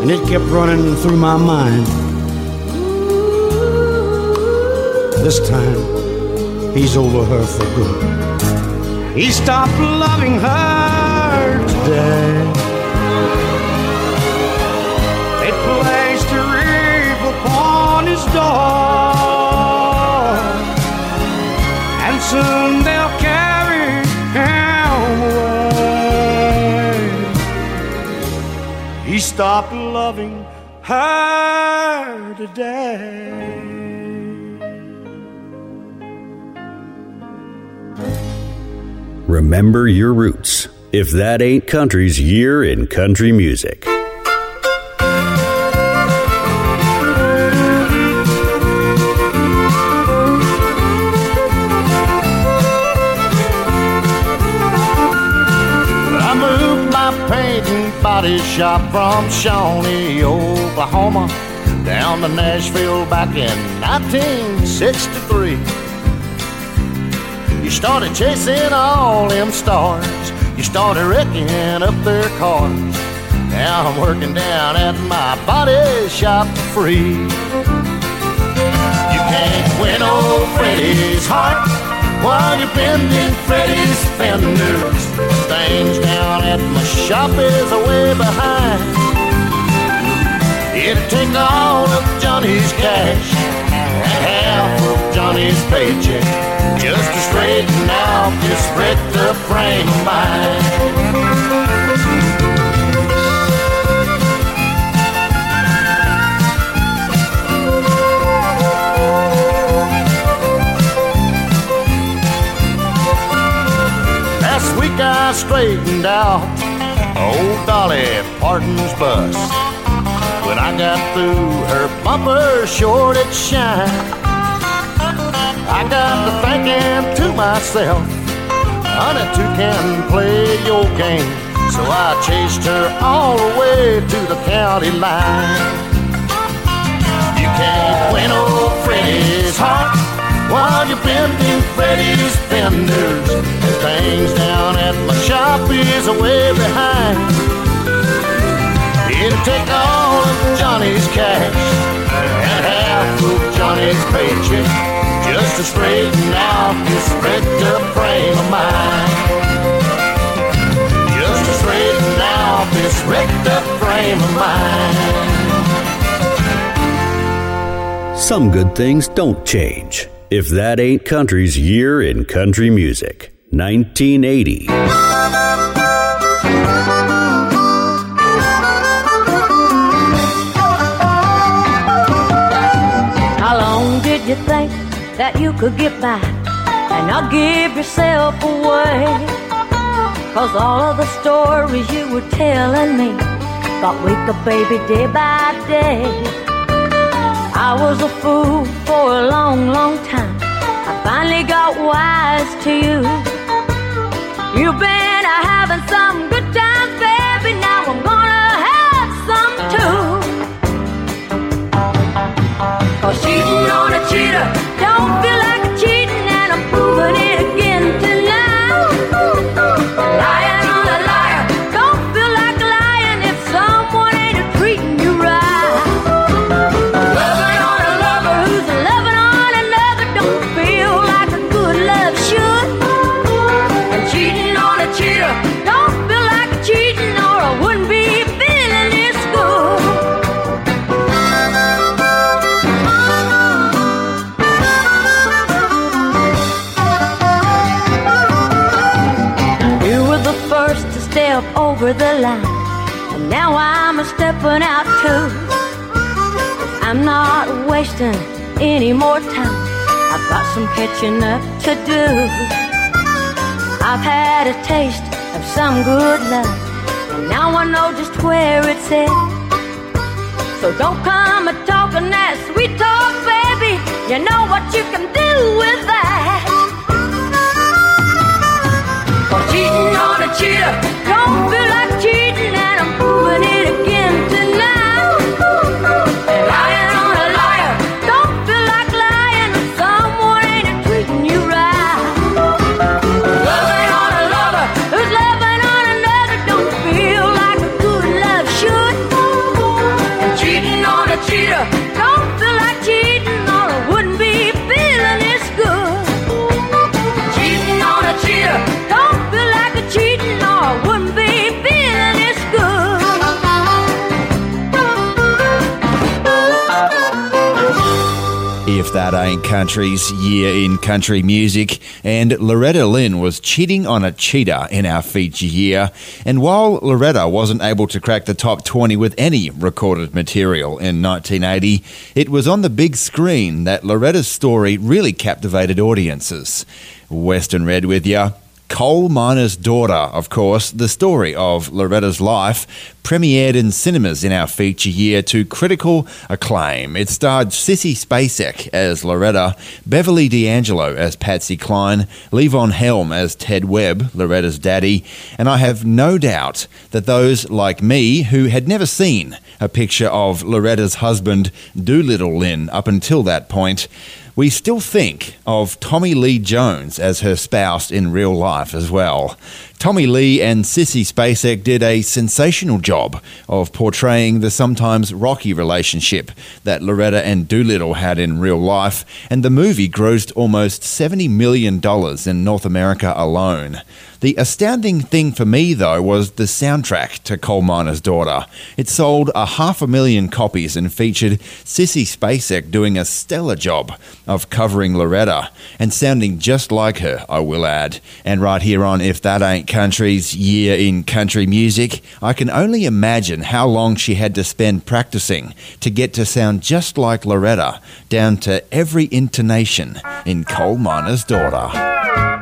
S26: And it kept running through my mind. This time, he's over her for good. He stopped loving her today. Soon they'll carry him away. He stopped loving her today.
S25: Remember your roots. If that ain't country's year in country music.
S23: Body shop from Shawnee, Oklahoma, down to Nashville back in 1963. You started chasing all them stars. You started wrecking up their cars. Now I'm working down at my body shop for free. You can't win old Freddie's heart while you're bending Freddie's fenders. Things down at my shop is way behind. It'd take all of Johnny's cash and half of Johnny's paycheck just to straighten out this wrecked up frame of mind. I straightened out oh, old Dolly Parton's bus. When I got through, her bumper sure did shine. I got to thinking to myself, honey, two can play your game. So I chased her all the way to the county line. You can't win old Freddie's heart while you're bending Freddie's fenders. Things down at my shop is way behind. It'll take all of Johnny's cash and half of Johnny's paycheck just to straighten out this wrecked up frame of mind. Just to straighten out this wrecked up frame of mind.
S25: Some good things don't change. If that ain't country's year in country music. 1980.
S32: How long did you think that you could get by and not give yourself away? Cause all of the stories you were telling me got weaker, baby, day by day. I was a fool for a long, long time. I finally got wise to you. You've been having some good times, baby. Now I'm gonna have some too. Cause cheating on any more time. I've got some catching up to do. I've had a taste of some good love, and now I know just where it's at. So don't come a talking that sweet talk, baby. You know what you can do with that. For cheating on a cheater, don't feel
S1: That Ain't Country's Year in Country Music, and Loretta Lynn was cheating on a cheater in our feature year. And while Loretta wasn't able to crack the top 20 with any recorded material in 1980, it was on the big screen that Loretta's story really captivated audiences. Western Red with you. Coal Miner's Daughter, of course, the story of Loretta's life, premiered in cinemas in our feature year to critical acclaim. It starred Sissy Spacek as Loretta, Beverly D'Angelo as Patsy Cline, Levon Helm as Ted Webb, Loretta's daddy, and I have no doubt that those like me who had never seen a picture of Loretta's husband, Doolittle Lynn, up until that point, we still think of Tommy Lee Jones as her spouse in real life as well. Tommy Lee and Sissy Spacek did a sensational job of portraying the sometimes rocky relationship that Loretta and Doolittle had in real life, and the movie grossed almost $70 million in North America alone. The astounding thing for me, though, was the soundtrack to Coal Miner's Daughter. It sold a half a million copies and featured Sissy Spacek doing a stellar job of covering Loretta and sounding just like her, I will add. And right here on If That Ain't Country's Year in Country Music, I can only imagine how long she had to spend practicing to get to sound just like Loretta, down to every intonation in Coal Miner's Daughter.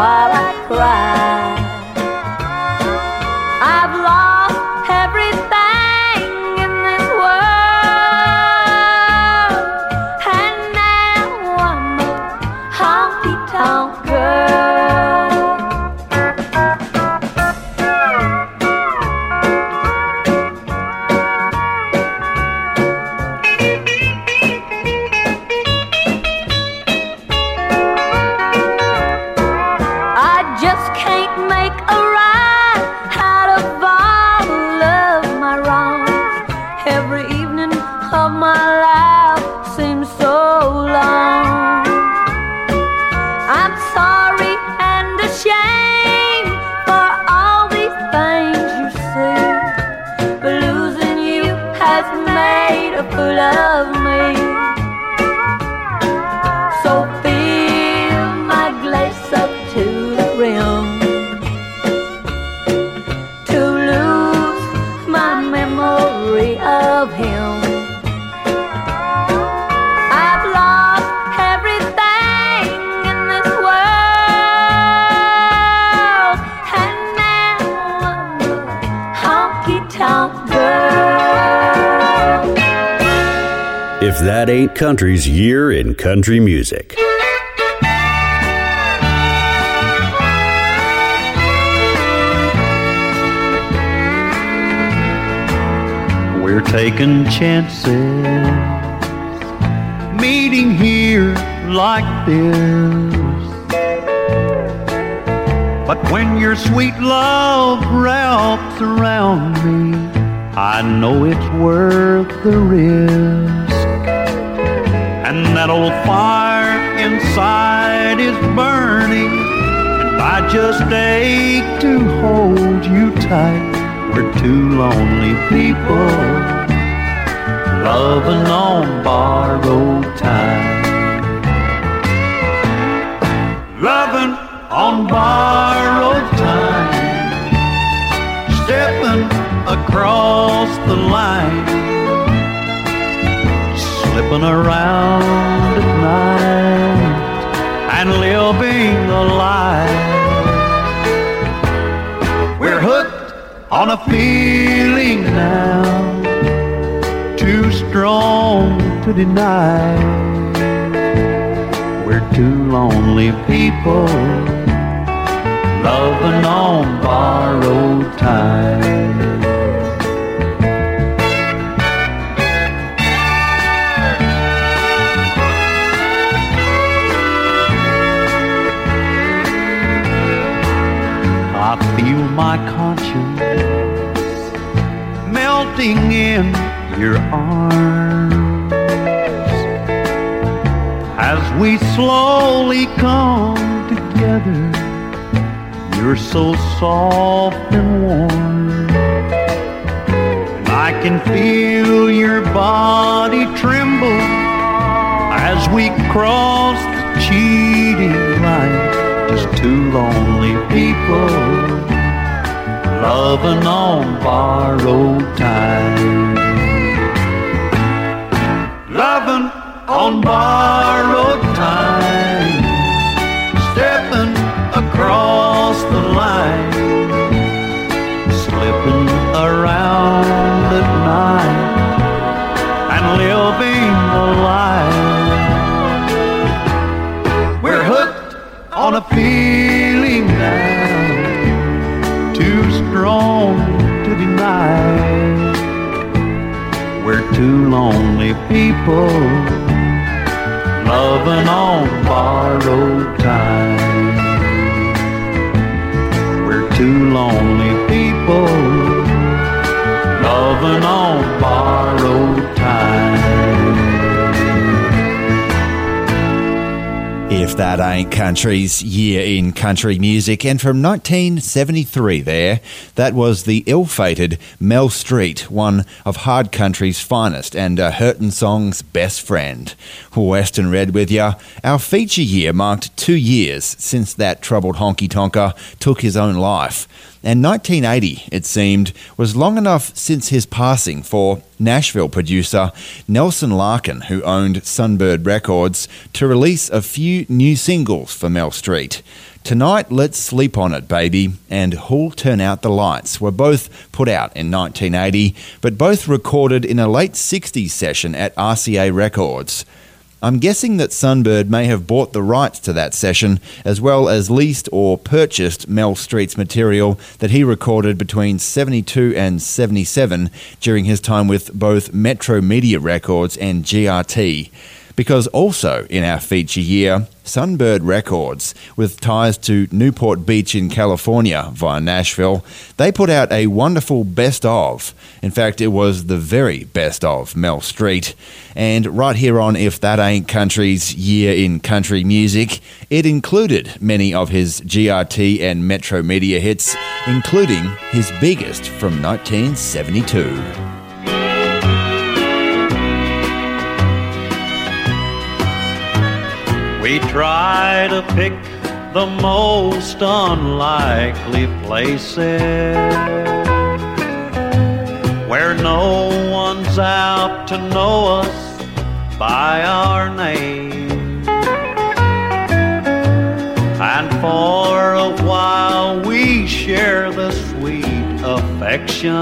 S32: While I cry.
S10: That ain't country's year in country music.
S28: We're
S26: taking chances, meeting here like this. But when your sweet love wraps around me, I know it's worth the risk. That old fire inside is burning, and I just ache to hold you tight. We're two lonely people loving on borrowed time. Loving on borrowed time, stepping across the line, slipping around at night and living a lie. We're hooked on a feeling now, too strong to deny. We're two lonely people loving on borrowed time. My conscience melting in your arms as we slowly come together. You're so soft and warm. And I can feel your body tremble as we cross the cheating line. Just two lonely people loving on borrowed time. Loving on borrowed people loving on borrowed time. We're two lonely people loving on borrowed time.
S1: If That Ain't Country's Year in Country Music. And from 1973 there, that was the ill-fated Mel Street, one of hard country's finest and uh, a Hurtin' Song's best friend. Western Red with ya. Our feature year marked two years since that troubled honky-tonker took his own life. And 1980, it seemed, was long enough since his passing for Nashville producer Nelson Larkin, who owned Sunbird Records, to release a few new singles for Mel Street. Tonight, Let's Sleep on It, Baby, and Who'll Turn Out the Lights were both put out in 1980, but both recorded in a late 60s session at RCA Records. I'm guessing that Sunbird may have bought the rights to that session, as well as leased or purchased Mel Street's material that he recorded between 72 and 77 during his time with both Metro Media Records and GRT. Because also in our feature year, Sunbird Records, with ties to Newport Beach in California via Nashville, they put out a wonderful best of. In fact, it was the very best of Mel Street. And right here on If That Ain't Country's Year in Country Music, it included many of his GRT and Metro Media hits, including his biggest from 1972.
S26: We try to pick the most unlikely places where no one's out to know us by our name. And for a while we share the sweet affection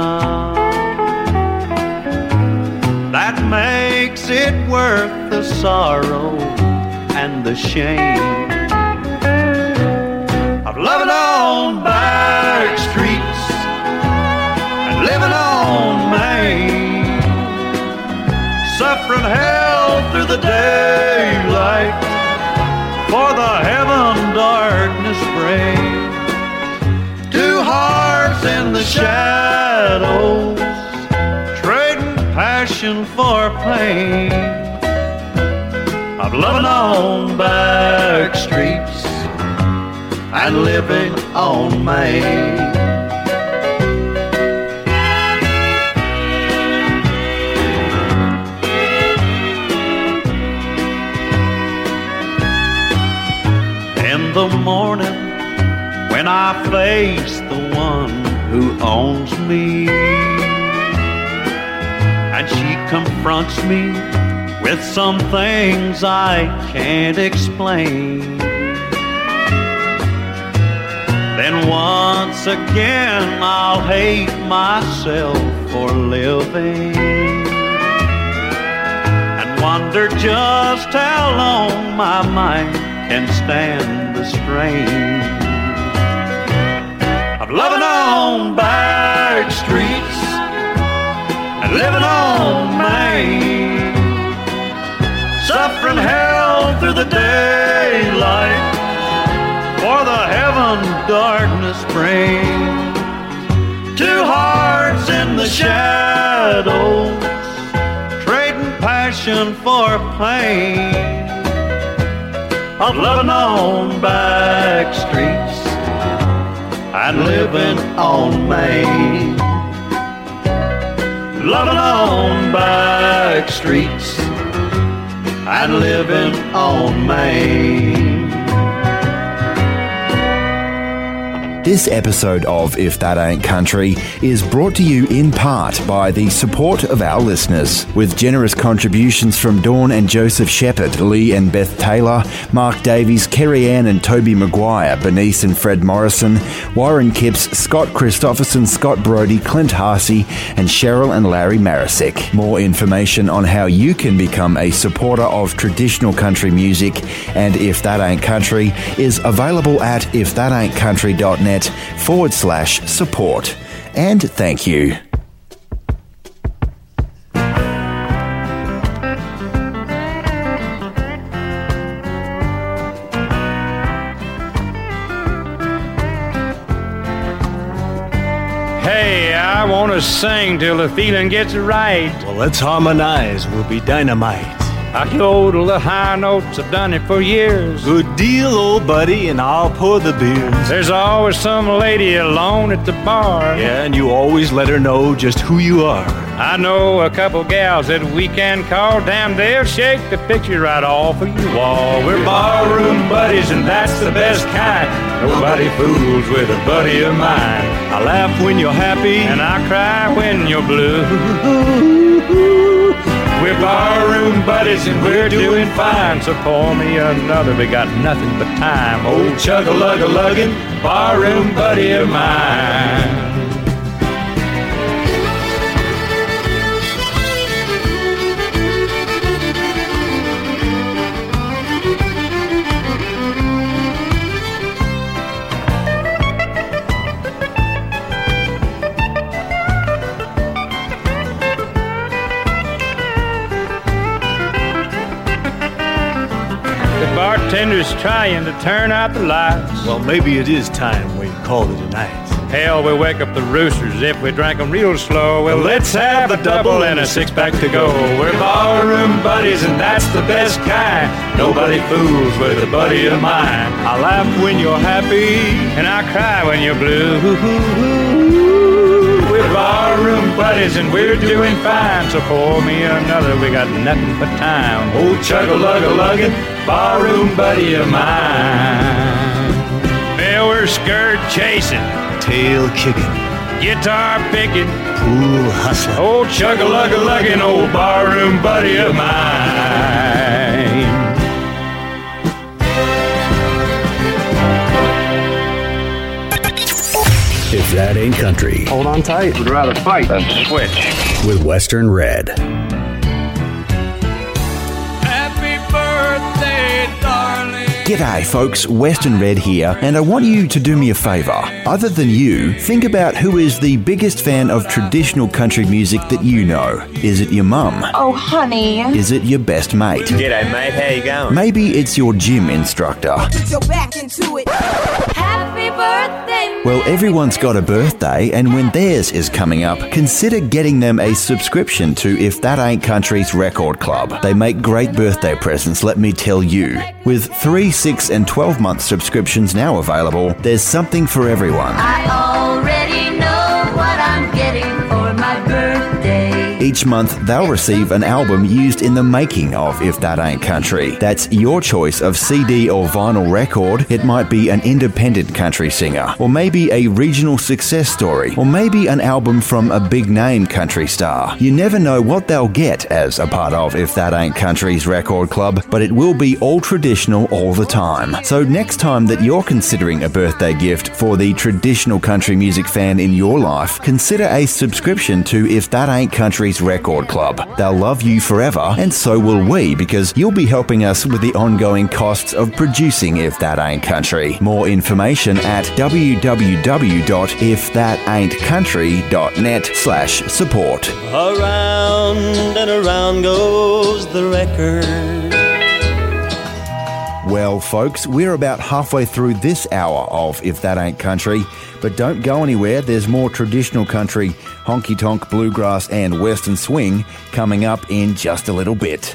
S26: that makes it worth the sorrow and the shame of loving on back streets and living on Main. suffering hell through the daylight. For the heaven darkness brings. Two hearts in the shadows, trading passion for pain. Of loving on back streets and living on Main. In the morning, when I face the one who owns me, and she confronts me with some things I can't explain. Then once again I'll hate myself for living and wonder just how long my mind can stand the strain of loving on back streets and living on Main, suffering hell through the daylight for the heaven darkness brings. Two hearts in the shadows, trading passion for pain. Of loving on back streets and living on Main. Loving on back streets and living on Main.
S1: This episode of If That Ain't Country is brought to you in part by the support of our listeners, with generous contributions from Dawn and Joseph Shepherd, Lee and Beth Taylor, Mark Davies, Kerry Ann and Toby Maguire, Bernice and Fred Morrison, Warren Kipps, Scott Christopherson, Scott Brody, Clint Harsey, and Cheryl and Larry Marisick. More information on how you can become a supporter of traditional country music and If That Ain't Country is available at ifthataintcountry.net forward slash support. And thank you.
S11: Hey, I want to sing till the feeling gets right.
S33: Well, let's harmonize. We'll be dynamite.
S11: I yodel the high notes, I've done it for years.
S33: Good deal, old buddy, and I'll pour the beers.
S11: There's always some lady alone at the bar.
S33: Yeah, and you always let her know just who you are.
S11: I know a couple gals that we can call. Damn, they'll shake the picture right off of your wall. We're barroom buddies, and that's the best kind. Nobody fools with a buddy of mine.
S33: I laugh when you're happy,
S11: and I cry when you're blue. We're barroom buddies and we're doing fine. So pour me another. We got nothing but time. Old chug a lug a luggin', barroom buddy of mine. Bartender's trying to turn out the lights.
S33: Well, maybe it is time we call it a night.
S11: Hell, we wake up the roosters if we drank 'em real slow. Well, let's have a double and a six pack to go. We're barroom buddies, and that's the best kind. Nobody fools with a buddy of mine.
S33: I laugh when you're happy,
S11: and I cry when you're blue. We're barroom buddies, and we're doing fine. So pour me another, we got nothing but time. Oh, old chug a lug a luggin', barroom buddy of mine. Well, we're skirt chasing
S33: tail kicking,
S11: guitar picking,
S33: pool hustling, oh,
S11: old chug a lug a lugging, old barroom buddy of mine.
S25: That ain't country,
S5: Hold on tight. Would rather fight than switch.
S25: with Western Red.
S3: Happy birthday, darling.
S1: G'day, folks. Western Red here, and I want you to do me a favour. Other than you, think about who is the biggest fan of traditional country music that you know. Is it your mum?
S34: Oh, honey.
S1: Is it your best mate?
S35: G'day, mate. How you going?
S1: Maybe it's your gym instructor.
S34: Put your back into it.
S1: Well, everyone's got a birthday, and when theirs is coming up, consider getting them a subscription to If That Ain't Country's Record Club. They make great birthday presents, let me tell you. With 3, 6, and 12 month subscriptions now available, there's something for everyone. Each month, they'll receive an album used in the making of If That Ain't Country. That's your choice of CD or vinyl record. It might be an independent country singer, or maybe a regional success story, or maybe an album from a big name country star. You never know what they'll get as a part of If That Ain't Country's record club, but it will be all traditional all the time. So next time that you're considering a birthday gift for the traditional country music fan in your life, consider a subscription to If That Ain't Country's record club. They'll love you forever, and so will we, because you'll be helping us with the ongoing costs of producing If That Ain't Country. More information at www.ifthataintcountry.net slash support.
S36: Around and around goes the record.
S1: Well, folks, we're about halfway through this hour of If That Ain't Country, but don't go anywhere. There's more traditional country, honky tonk, bluegrass, and western swing coming up in just a little bit.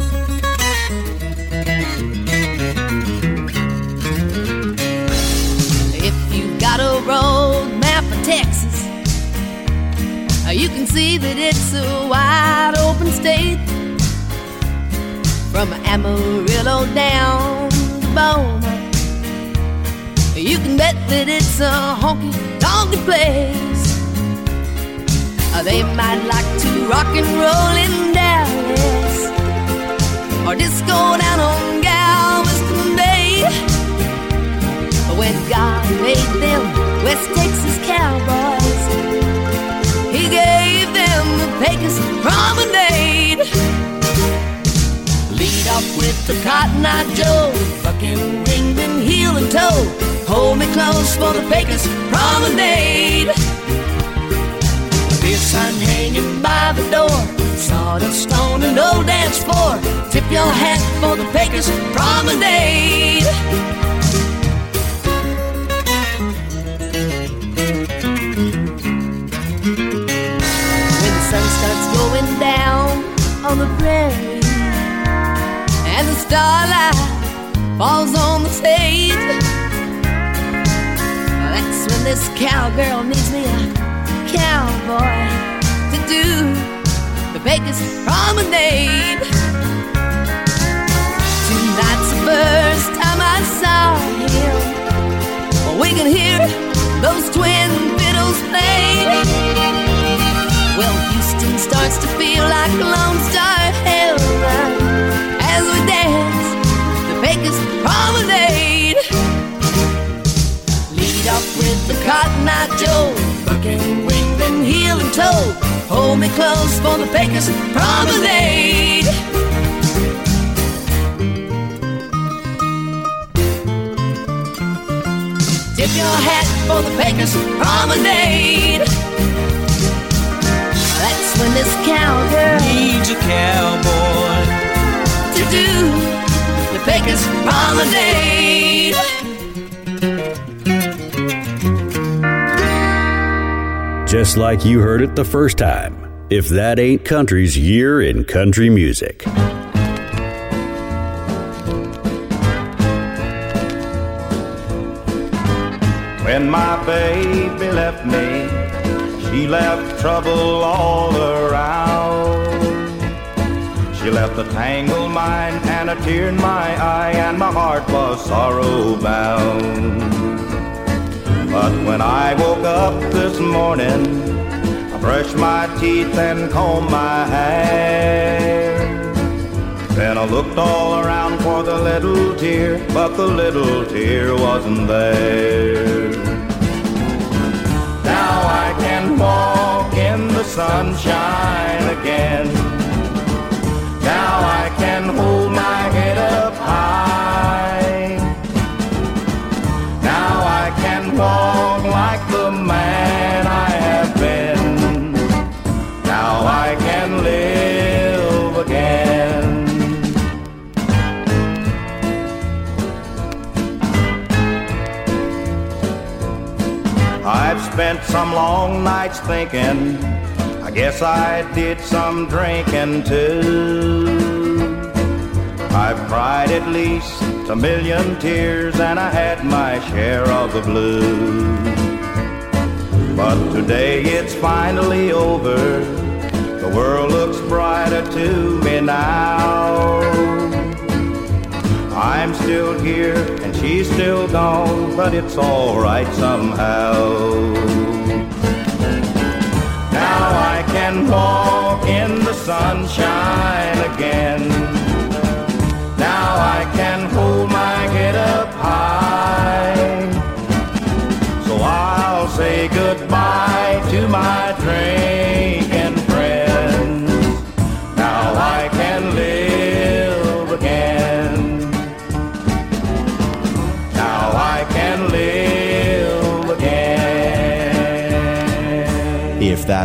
S24: Can see that it's a wide open state. From Amarillo down to Beaumont, you can bet that it's a honky tonky place. Uh, They might like to rock and roll in Dallas or disco down on Galveston Bay. When God made them West Texas cowboys, Pecos Promenade. Lead off with the Cotton Eye Joe, fucking ring heel and toe. Hold me close for the Pecos Promenade. Beer sign hanging by the door, sawdust on an old dance floor. Tip your hat for the Pecos Promenade. On the prairie and the starlight falls on the stage. That's when this cowgirl needs me a cowboy to do the Pecos Promenade. Tonight's the first time I saw him. We can hear those twin fiddles play. Well, starts to feel like a Lone Star Heaven as we dance the Pecos Promenade. Lead off with the Cotton Eye Joe, fucking wing, then heel and toe. Hold me close for the Pecos Promenade. Tip your hat for the Pecos Promenade. That's this cowgirl
S36: Needs a cowboy.
S24: to do the Pecos Promenade.
S10: Just like you heard it the first time. If that ain't country's year in country music.
S14: When my baby left me, she left trouble all around.
S37: She left a tangled mind and a tear in my eye, and my heart was sorrow bound. But when I woke up this morning, I brushed my teeth and combed my hair. Then I looked all around for the little tear, but the little tear wasn't there. Now I can walk in the sunshine again. Now I can hold my head up high. Now I can walk spent some long nights thinking. I guess I did some drinking too. I've cried at least a million tears and I had my share of the blues. But today it's finally over. The world looks brighter to me now. I'm still here and she's still gone, but it's alright somehow. Now I can walk in the sunshine again. Now I can hold my head up high. So I'll say goodbye to my drinking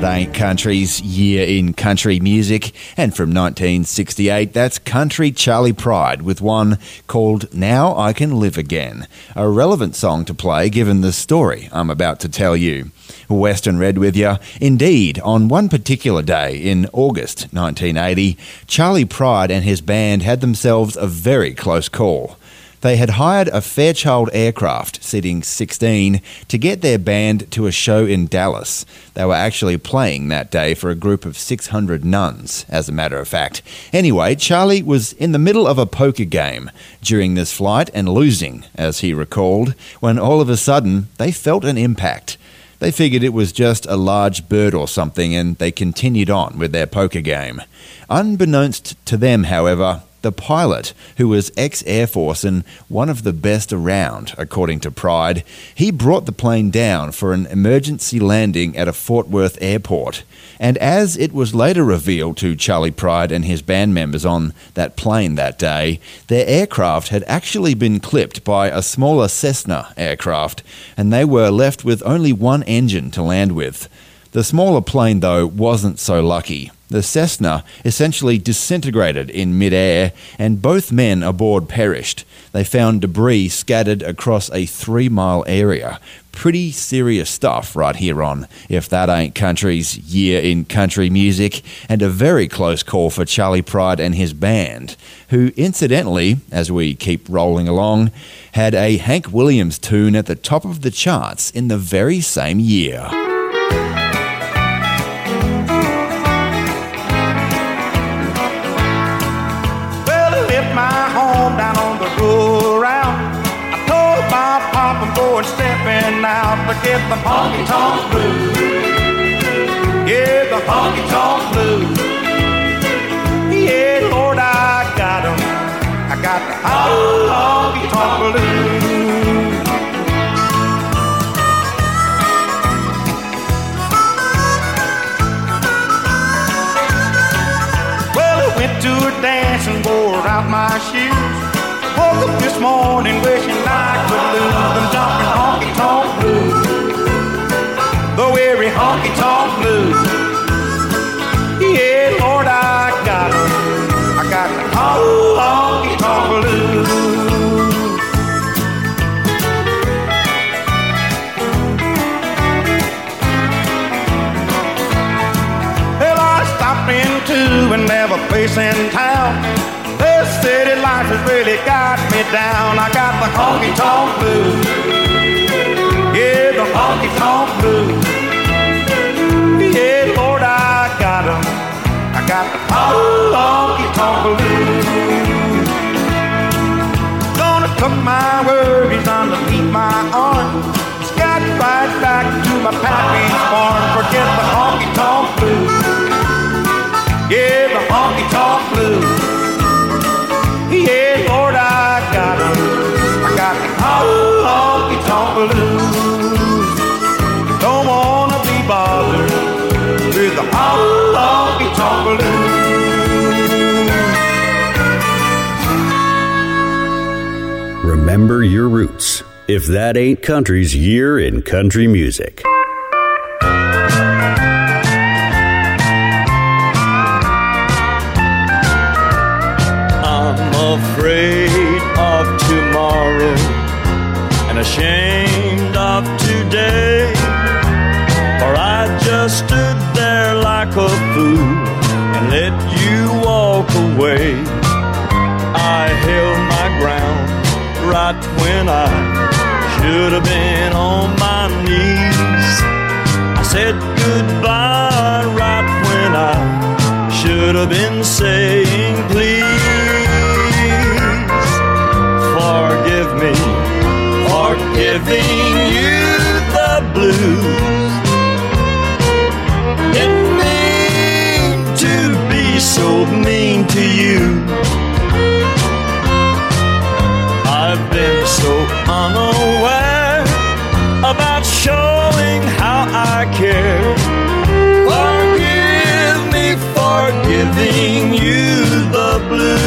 S1: ain't country's year in country music, and from 1968, that's Country Charley Pride with one called Now I Can Live Again, a relevant song to play given the story I'm about to tell you. Western Red with you. Indeed, on one particular day in August 1980, Charley Pride and his band had themselves a very close call. They had hired a Fairchild aircraft, seating 16, to get their band to a show in Dallas. They were actually playing that day for a group of 600 nuns, as a matter of fact. Anyway, Charley was in the middle of a poker game during this flight and losing, as he recalled, when all of a sudden they felt an impact. They figured it was just a large bird or something and they continued on with their poker game. Unbeknownst to them, however, the pilot, who was ex Air Force and one of the best around, according to Pride, he brought the plane down for an emergency landing at a Fort Worth airport. And as it was later revealed to Charley Pride and his band members on that plane that day, their aircraft had actually been clipped by a smaller Cessna aircraft, and they were left with only one engine to land with. The smaller plane, though, wasn't so lucky. The Cessna essentially disintegrated in midair, and both men aboard perished. They found debris scattered across a three mile area. Pretty serious stuff right here on If That Ain't Country's Year in Country Music, and a very close call for Charley Pride and his band, who incidentally, as we keep rolling along, had a Hank Williams tune at the top of the charts in the very same year.
S37: Get the honky tonk blues. Yeah, the honky tonk blues. Yeah, Lord, I got 'em. I got the honky tonk blues. To a dance and wore out my shoes. Woke up this morning wishing I honky tonk blues. Yeah, Lord, I got 'em. I got the honky tonk blues. Well, I stopped into another place in town. This city life has really got me down. I got the honky tonk blues. Yeah, the honky tonk blues. got old honky tonk
S38: blues. Gonna put my worries underneath my arm. Got right back to my pappy's farm. Forget the honky tonk blues. Yeah.
S25: Remember your roots. If that ain't country's year in country music.
S13: I'm afraid of tomorrow and ashamed of today. For I just stood there like a fool and let you walk away. Right when I should have been on my knees. I said goodbye right when I should have been saying please. Forgive me for giving you the blues. Didn't mean to be so mean to you. About showing how I care. Forgive me for giving you the blues.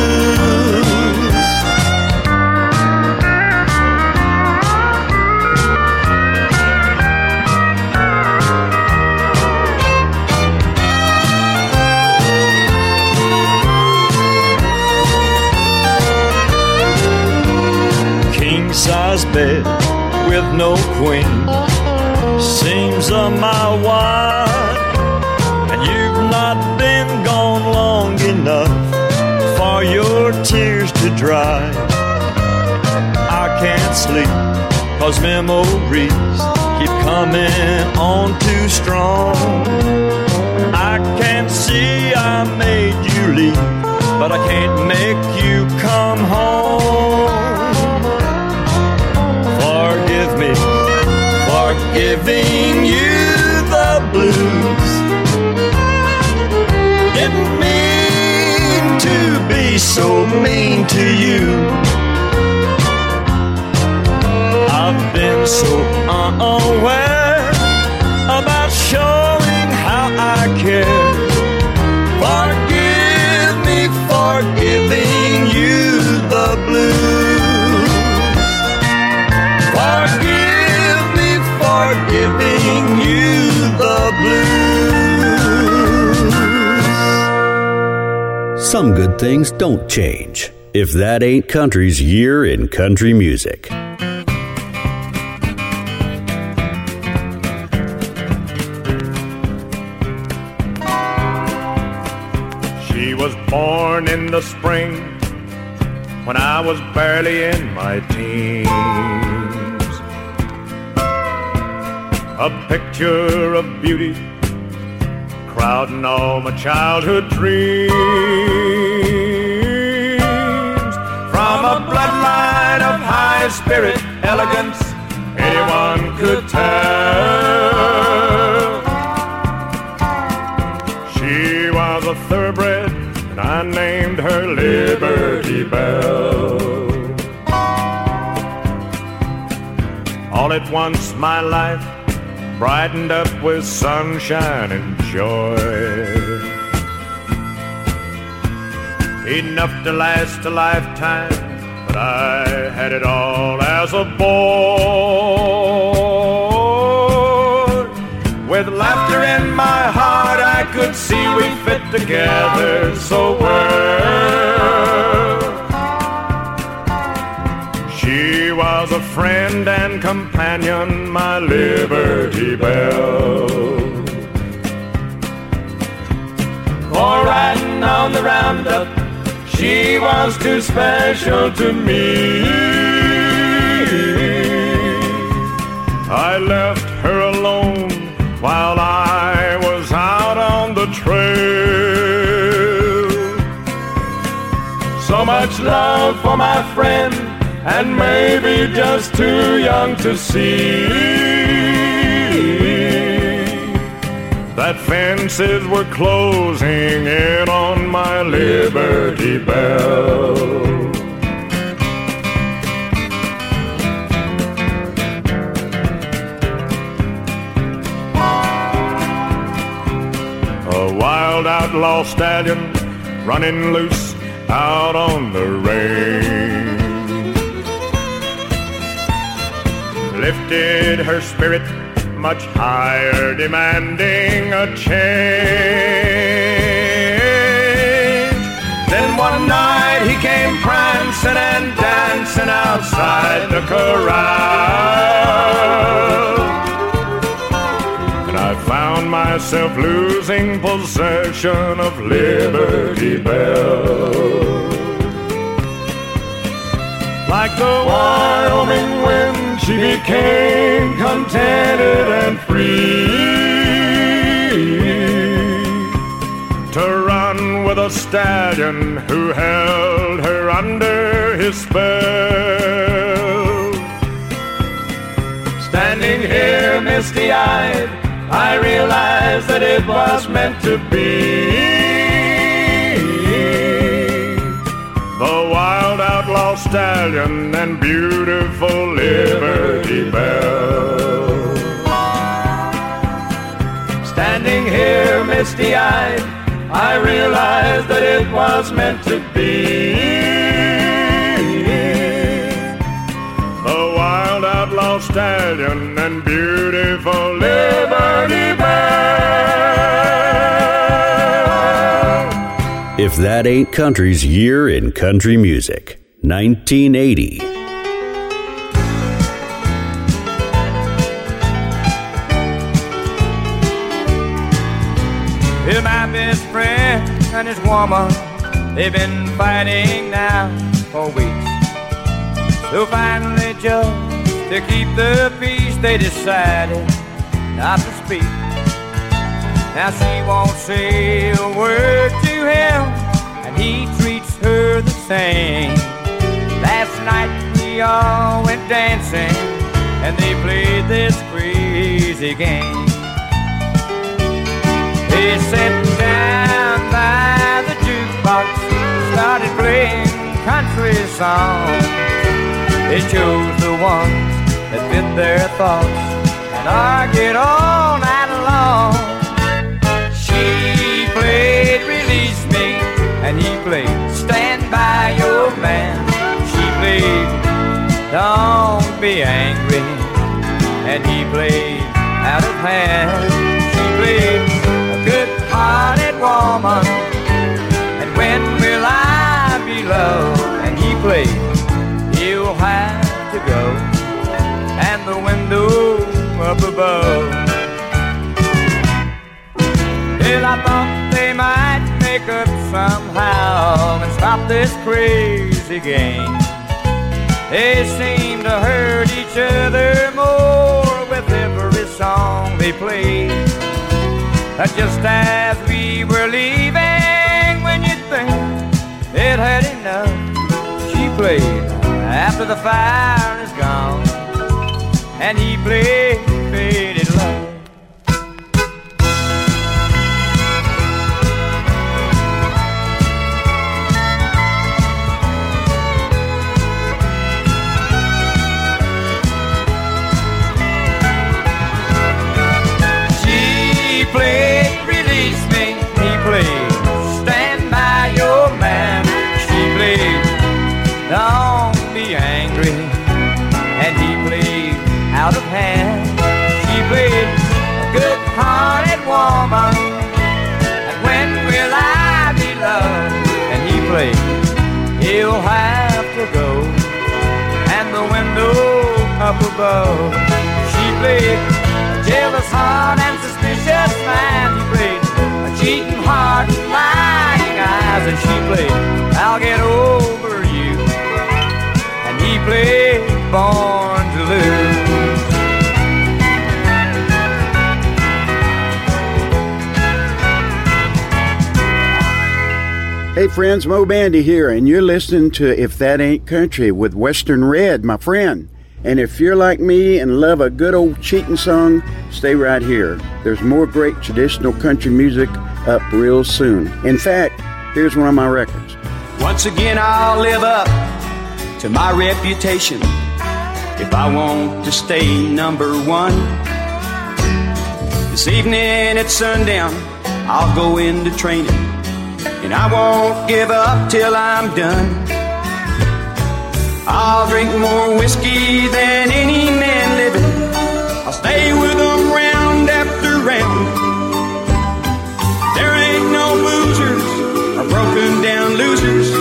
S13: King size bed no queen seems a mile wide, and you've not been gone long enough for your tears to dry. I can't sleep, cause memories keep coming on too strong. I can see I made you leave, but I can't make you come home. Giving you the blues. Didn't mean to be so mean to you. I've been so unaware about showing how I care. Forgive me for giving blues.
S25: Some good things don't change. If that ain't country's year in country music.
S39: She was born in the spring when I was barely in my teens. A picture of beauty crowding all my childhood dreams. From a bloodline of high spirit, elegance, anyone could tell. She was a thoroughbred, and I named her Liberty Bell. All at once, my life brightened up with sunshine and joy. Enough to last a lifetime, but I had it all as a boy. With laughter in my heart, I could see we fit together so well. Was a friend and companion, my Liberty Bell. For riding on the roundup, she was too special to me. I left her alone while I was out on the trail. So much love for my friend, and maybe just too young to see. that fences were closing in on my Liberty Bell. A wild outlaw stallion running loose out on the range. Lifted her spirit much higher, demanding a change. Then one night he came prancing and dancing outside the corral. And I found myself losing possession of Liberty Bell. Like the Wyoming wind, she became contented and free to run with a stallion who held her under his spell. Standing here misty eyed, I realized that it was meant to be. The outlaw stallion and beautiful Liberty Bell. Standing here misty eyed, I realized that it was meant to be. The wild outlaw stallion and beautiful Liberty Bell.
S10: If that ain't country's year in country music, 1980.
S3: Well, my best friend and his woman, they've been fighting now for weeks. So finally, just to keep the peace, they decided not to speak. Now she won't say a word to him, and he treats her the same. Last night we all went dancing, and they played this crazy game. They sat down by the jukebox, started playing country songs. They chose the ones that fit their thoughts and argued all night long. And he played Stand By Your Man. She played Don't Be Angry, and he played Out of Hand. She played a good-hearted woman, and when will I be loved? And he played You'll have to go, and the window up above. Well, I thought they might make up somehow and stop this crazy game. They seem to hurt each other more with every song they played. But just as we were leaving, when you think it had enough, she played after the fire is gone, and he played up above. She played a jealous heart and suspicious mind. He played a cheating heart and lying eyes, and she played I'll get over you, and he played Born to Lose.
S40: Hey friends, Moe Bandy here, and you're listening to If That Ain't Country with Western Red, my friend.
S41: And if you're like me and love a good old cheating song, stay right here. There's more great traditional country music up real soon. In fact, here's one of my records.
S22: Once again, I'll live up to my reputation if I want to stay number one. This evening at sundown, I'll go into training, and I won't give up till I'm done. I'll drink more whiskey than any man living. I'll stay with them round after round. There ain't no boozers or broken down losers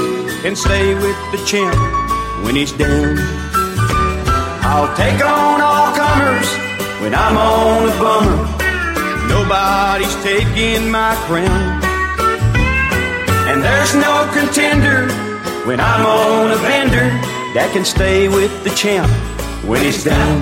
S22: can stay with the champ when he's down. I'll take on all comers when I'm on a bummer. Nobody's taking my crown. And there's no contender when I'm on a bender that can stay with the champ when he's down.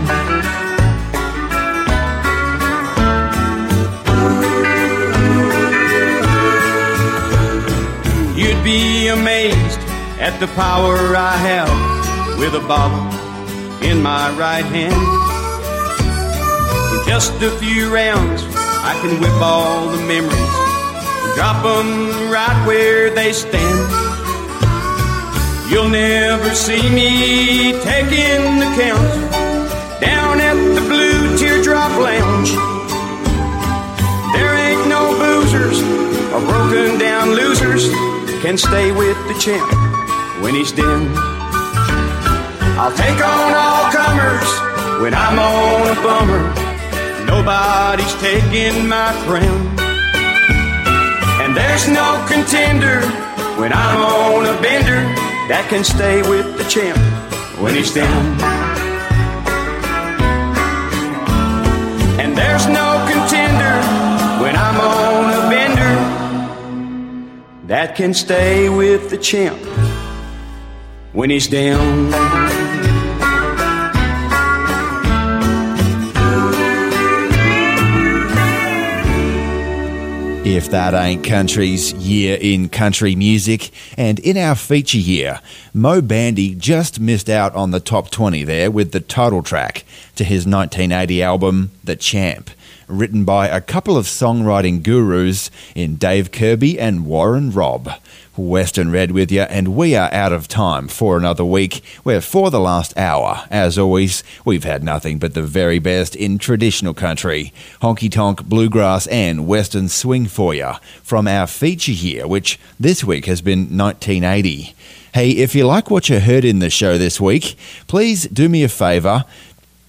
S22: You'd be amazed at the power I have with a bottle in my right hand. In just a few rounds, I can whip all the memories and drop them right where they stand. You'll never see me taking the count down at the Blue Teardrop Lounge. There ain't no boozers or broken down losers can stay with the champ when he's down. I'll take on all comers when I'm on a bummer. Nobody's taking my crown. And there's no contender when I'm on a bender that can stay with the champ when he's down. And there's no contender when I'm on a bender that can stay with the champ when he's down.
S1: If That Ain't Country's Year in Country Music. And in our feature year, Moe Bandy just missed out on the top 20 there with the title track to his 1980 album, The Champ, written by a couple of songwriting gurus in Dave Kirby and Warren Robb. Western Red with you, and we are out of time for another week. Where for the last hour, as always, we've had nothing but the very best in traditional country, honky tonk, bluegrass, and western swing for you from our feature here, which this week has been 1980. Hey, if you like what you heard in the show this week, please do me a favour.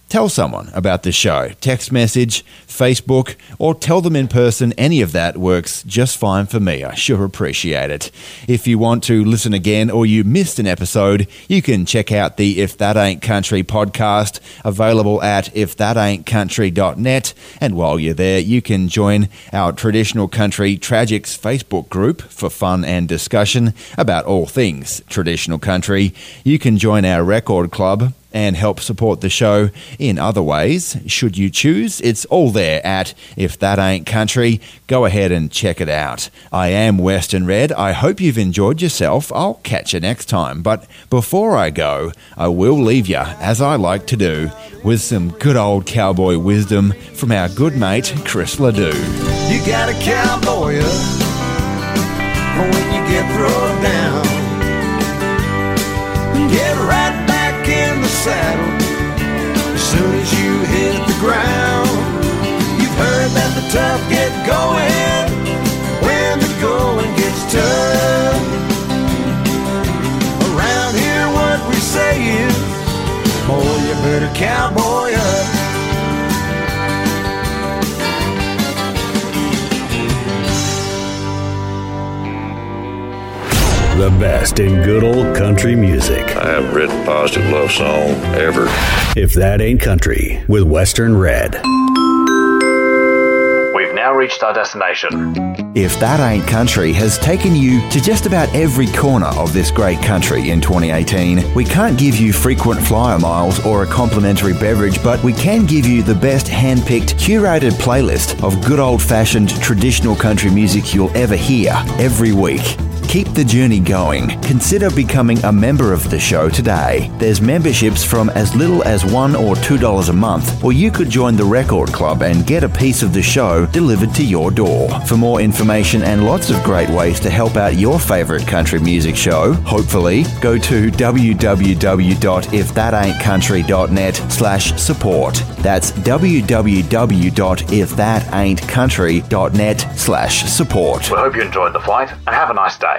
S1: Tell someone about the show. Text message, Facebook, or tell them in person. Any of that works just fine for me. I sure appreciate it. If you want to listen again or you missed an episode, you can check out the If That Ain't Country podcast, available at ifthataintcountry.net. And while you're there, you can join our Traditional Country Tragics Facebook group for fun and discussion about all things traditional country. You can join our record club and help support the show in other ways. Should you choose, it's all there at If That Ain't Country. Go ahead and check it out. I am Western Red. I hope you've enjoyed yourself. I'll catch you next time. But before I go, I will leave you, as I like to do, with some good old cowboy wisdom from our good mate Chris LeDoux.
S26: You got a cowboy when you get thrown down. Going when the going gets tough. Around here, what we say is, boy, you better cowboy up.
S25: The best in good old country music.
S28: I haven't written a positive love song ever.
S25: If that ain't country, with Western Red.
S35: Now reached our destination.
S1: If That Ain't Country has taken you to just about every corner of this great country in 2018, we can't give you frequent flyer miles or a complimentary beverage, but we can give you the best hand-picked, curated playlist of good old-fashioned traditional country music you'll ever hear every week. Keep the journey going, consider becoming a member of the show today. There's memberships from as little as $1 or $2 a month, or you could join the Record Club and get a piece of the show delivered to your door. For more information and lots of great ways to help out your favourite country music show, hopefully, go to www.ifthataintcountry.net slash support. That's www.ifthataintcountry.net slash support.
S35: We hope you enjoyed the flight and have a nice day.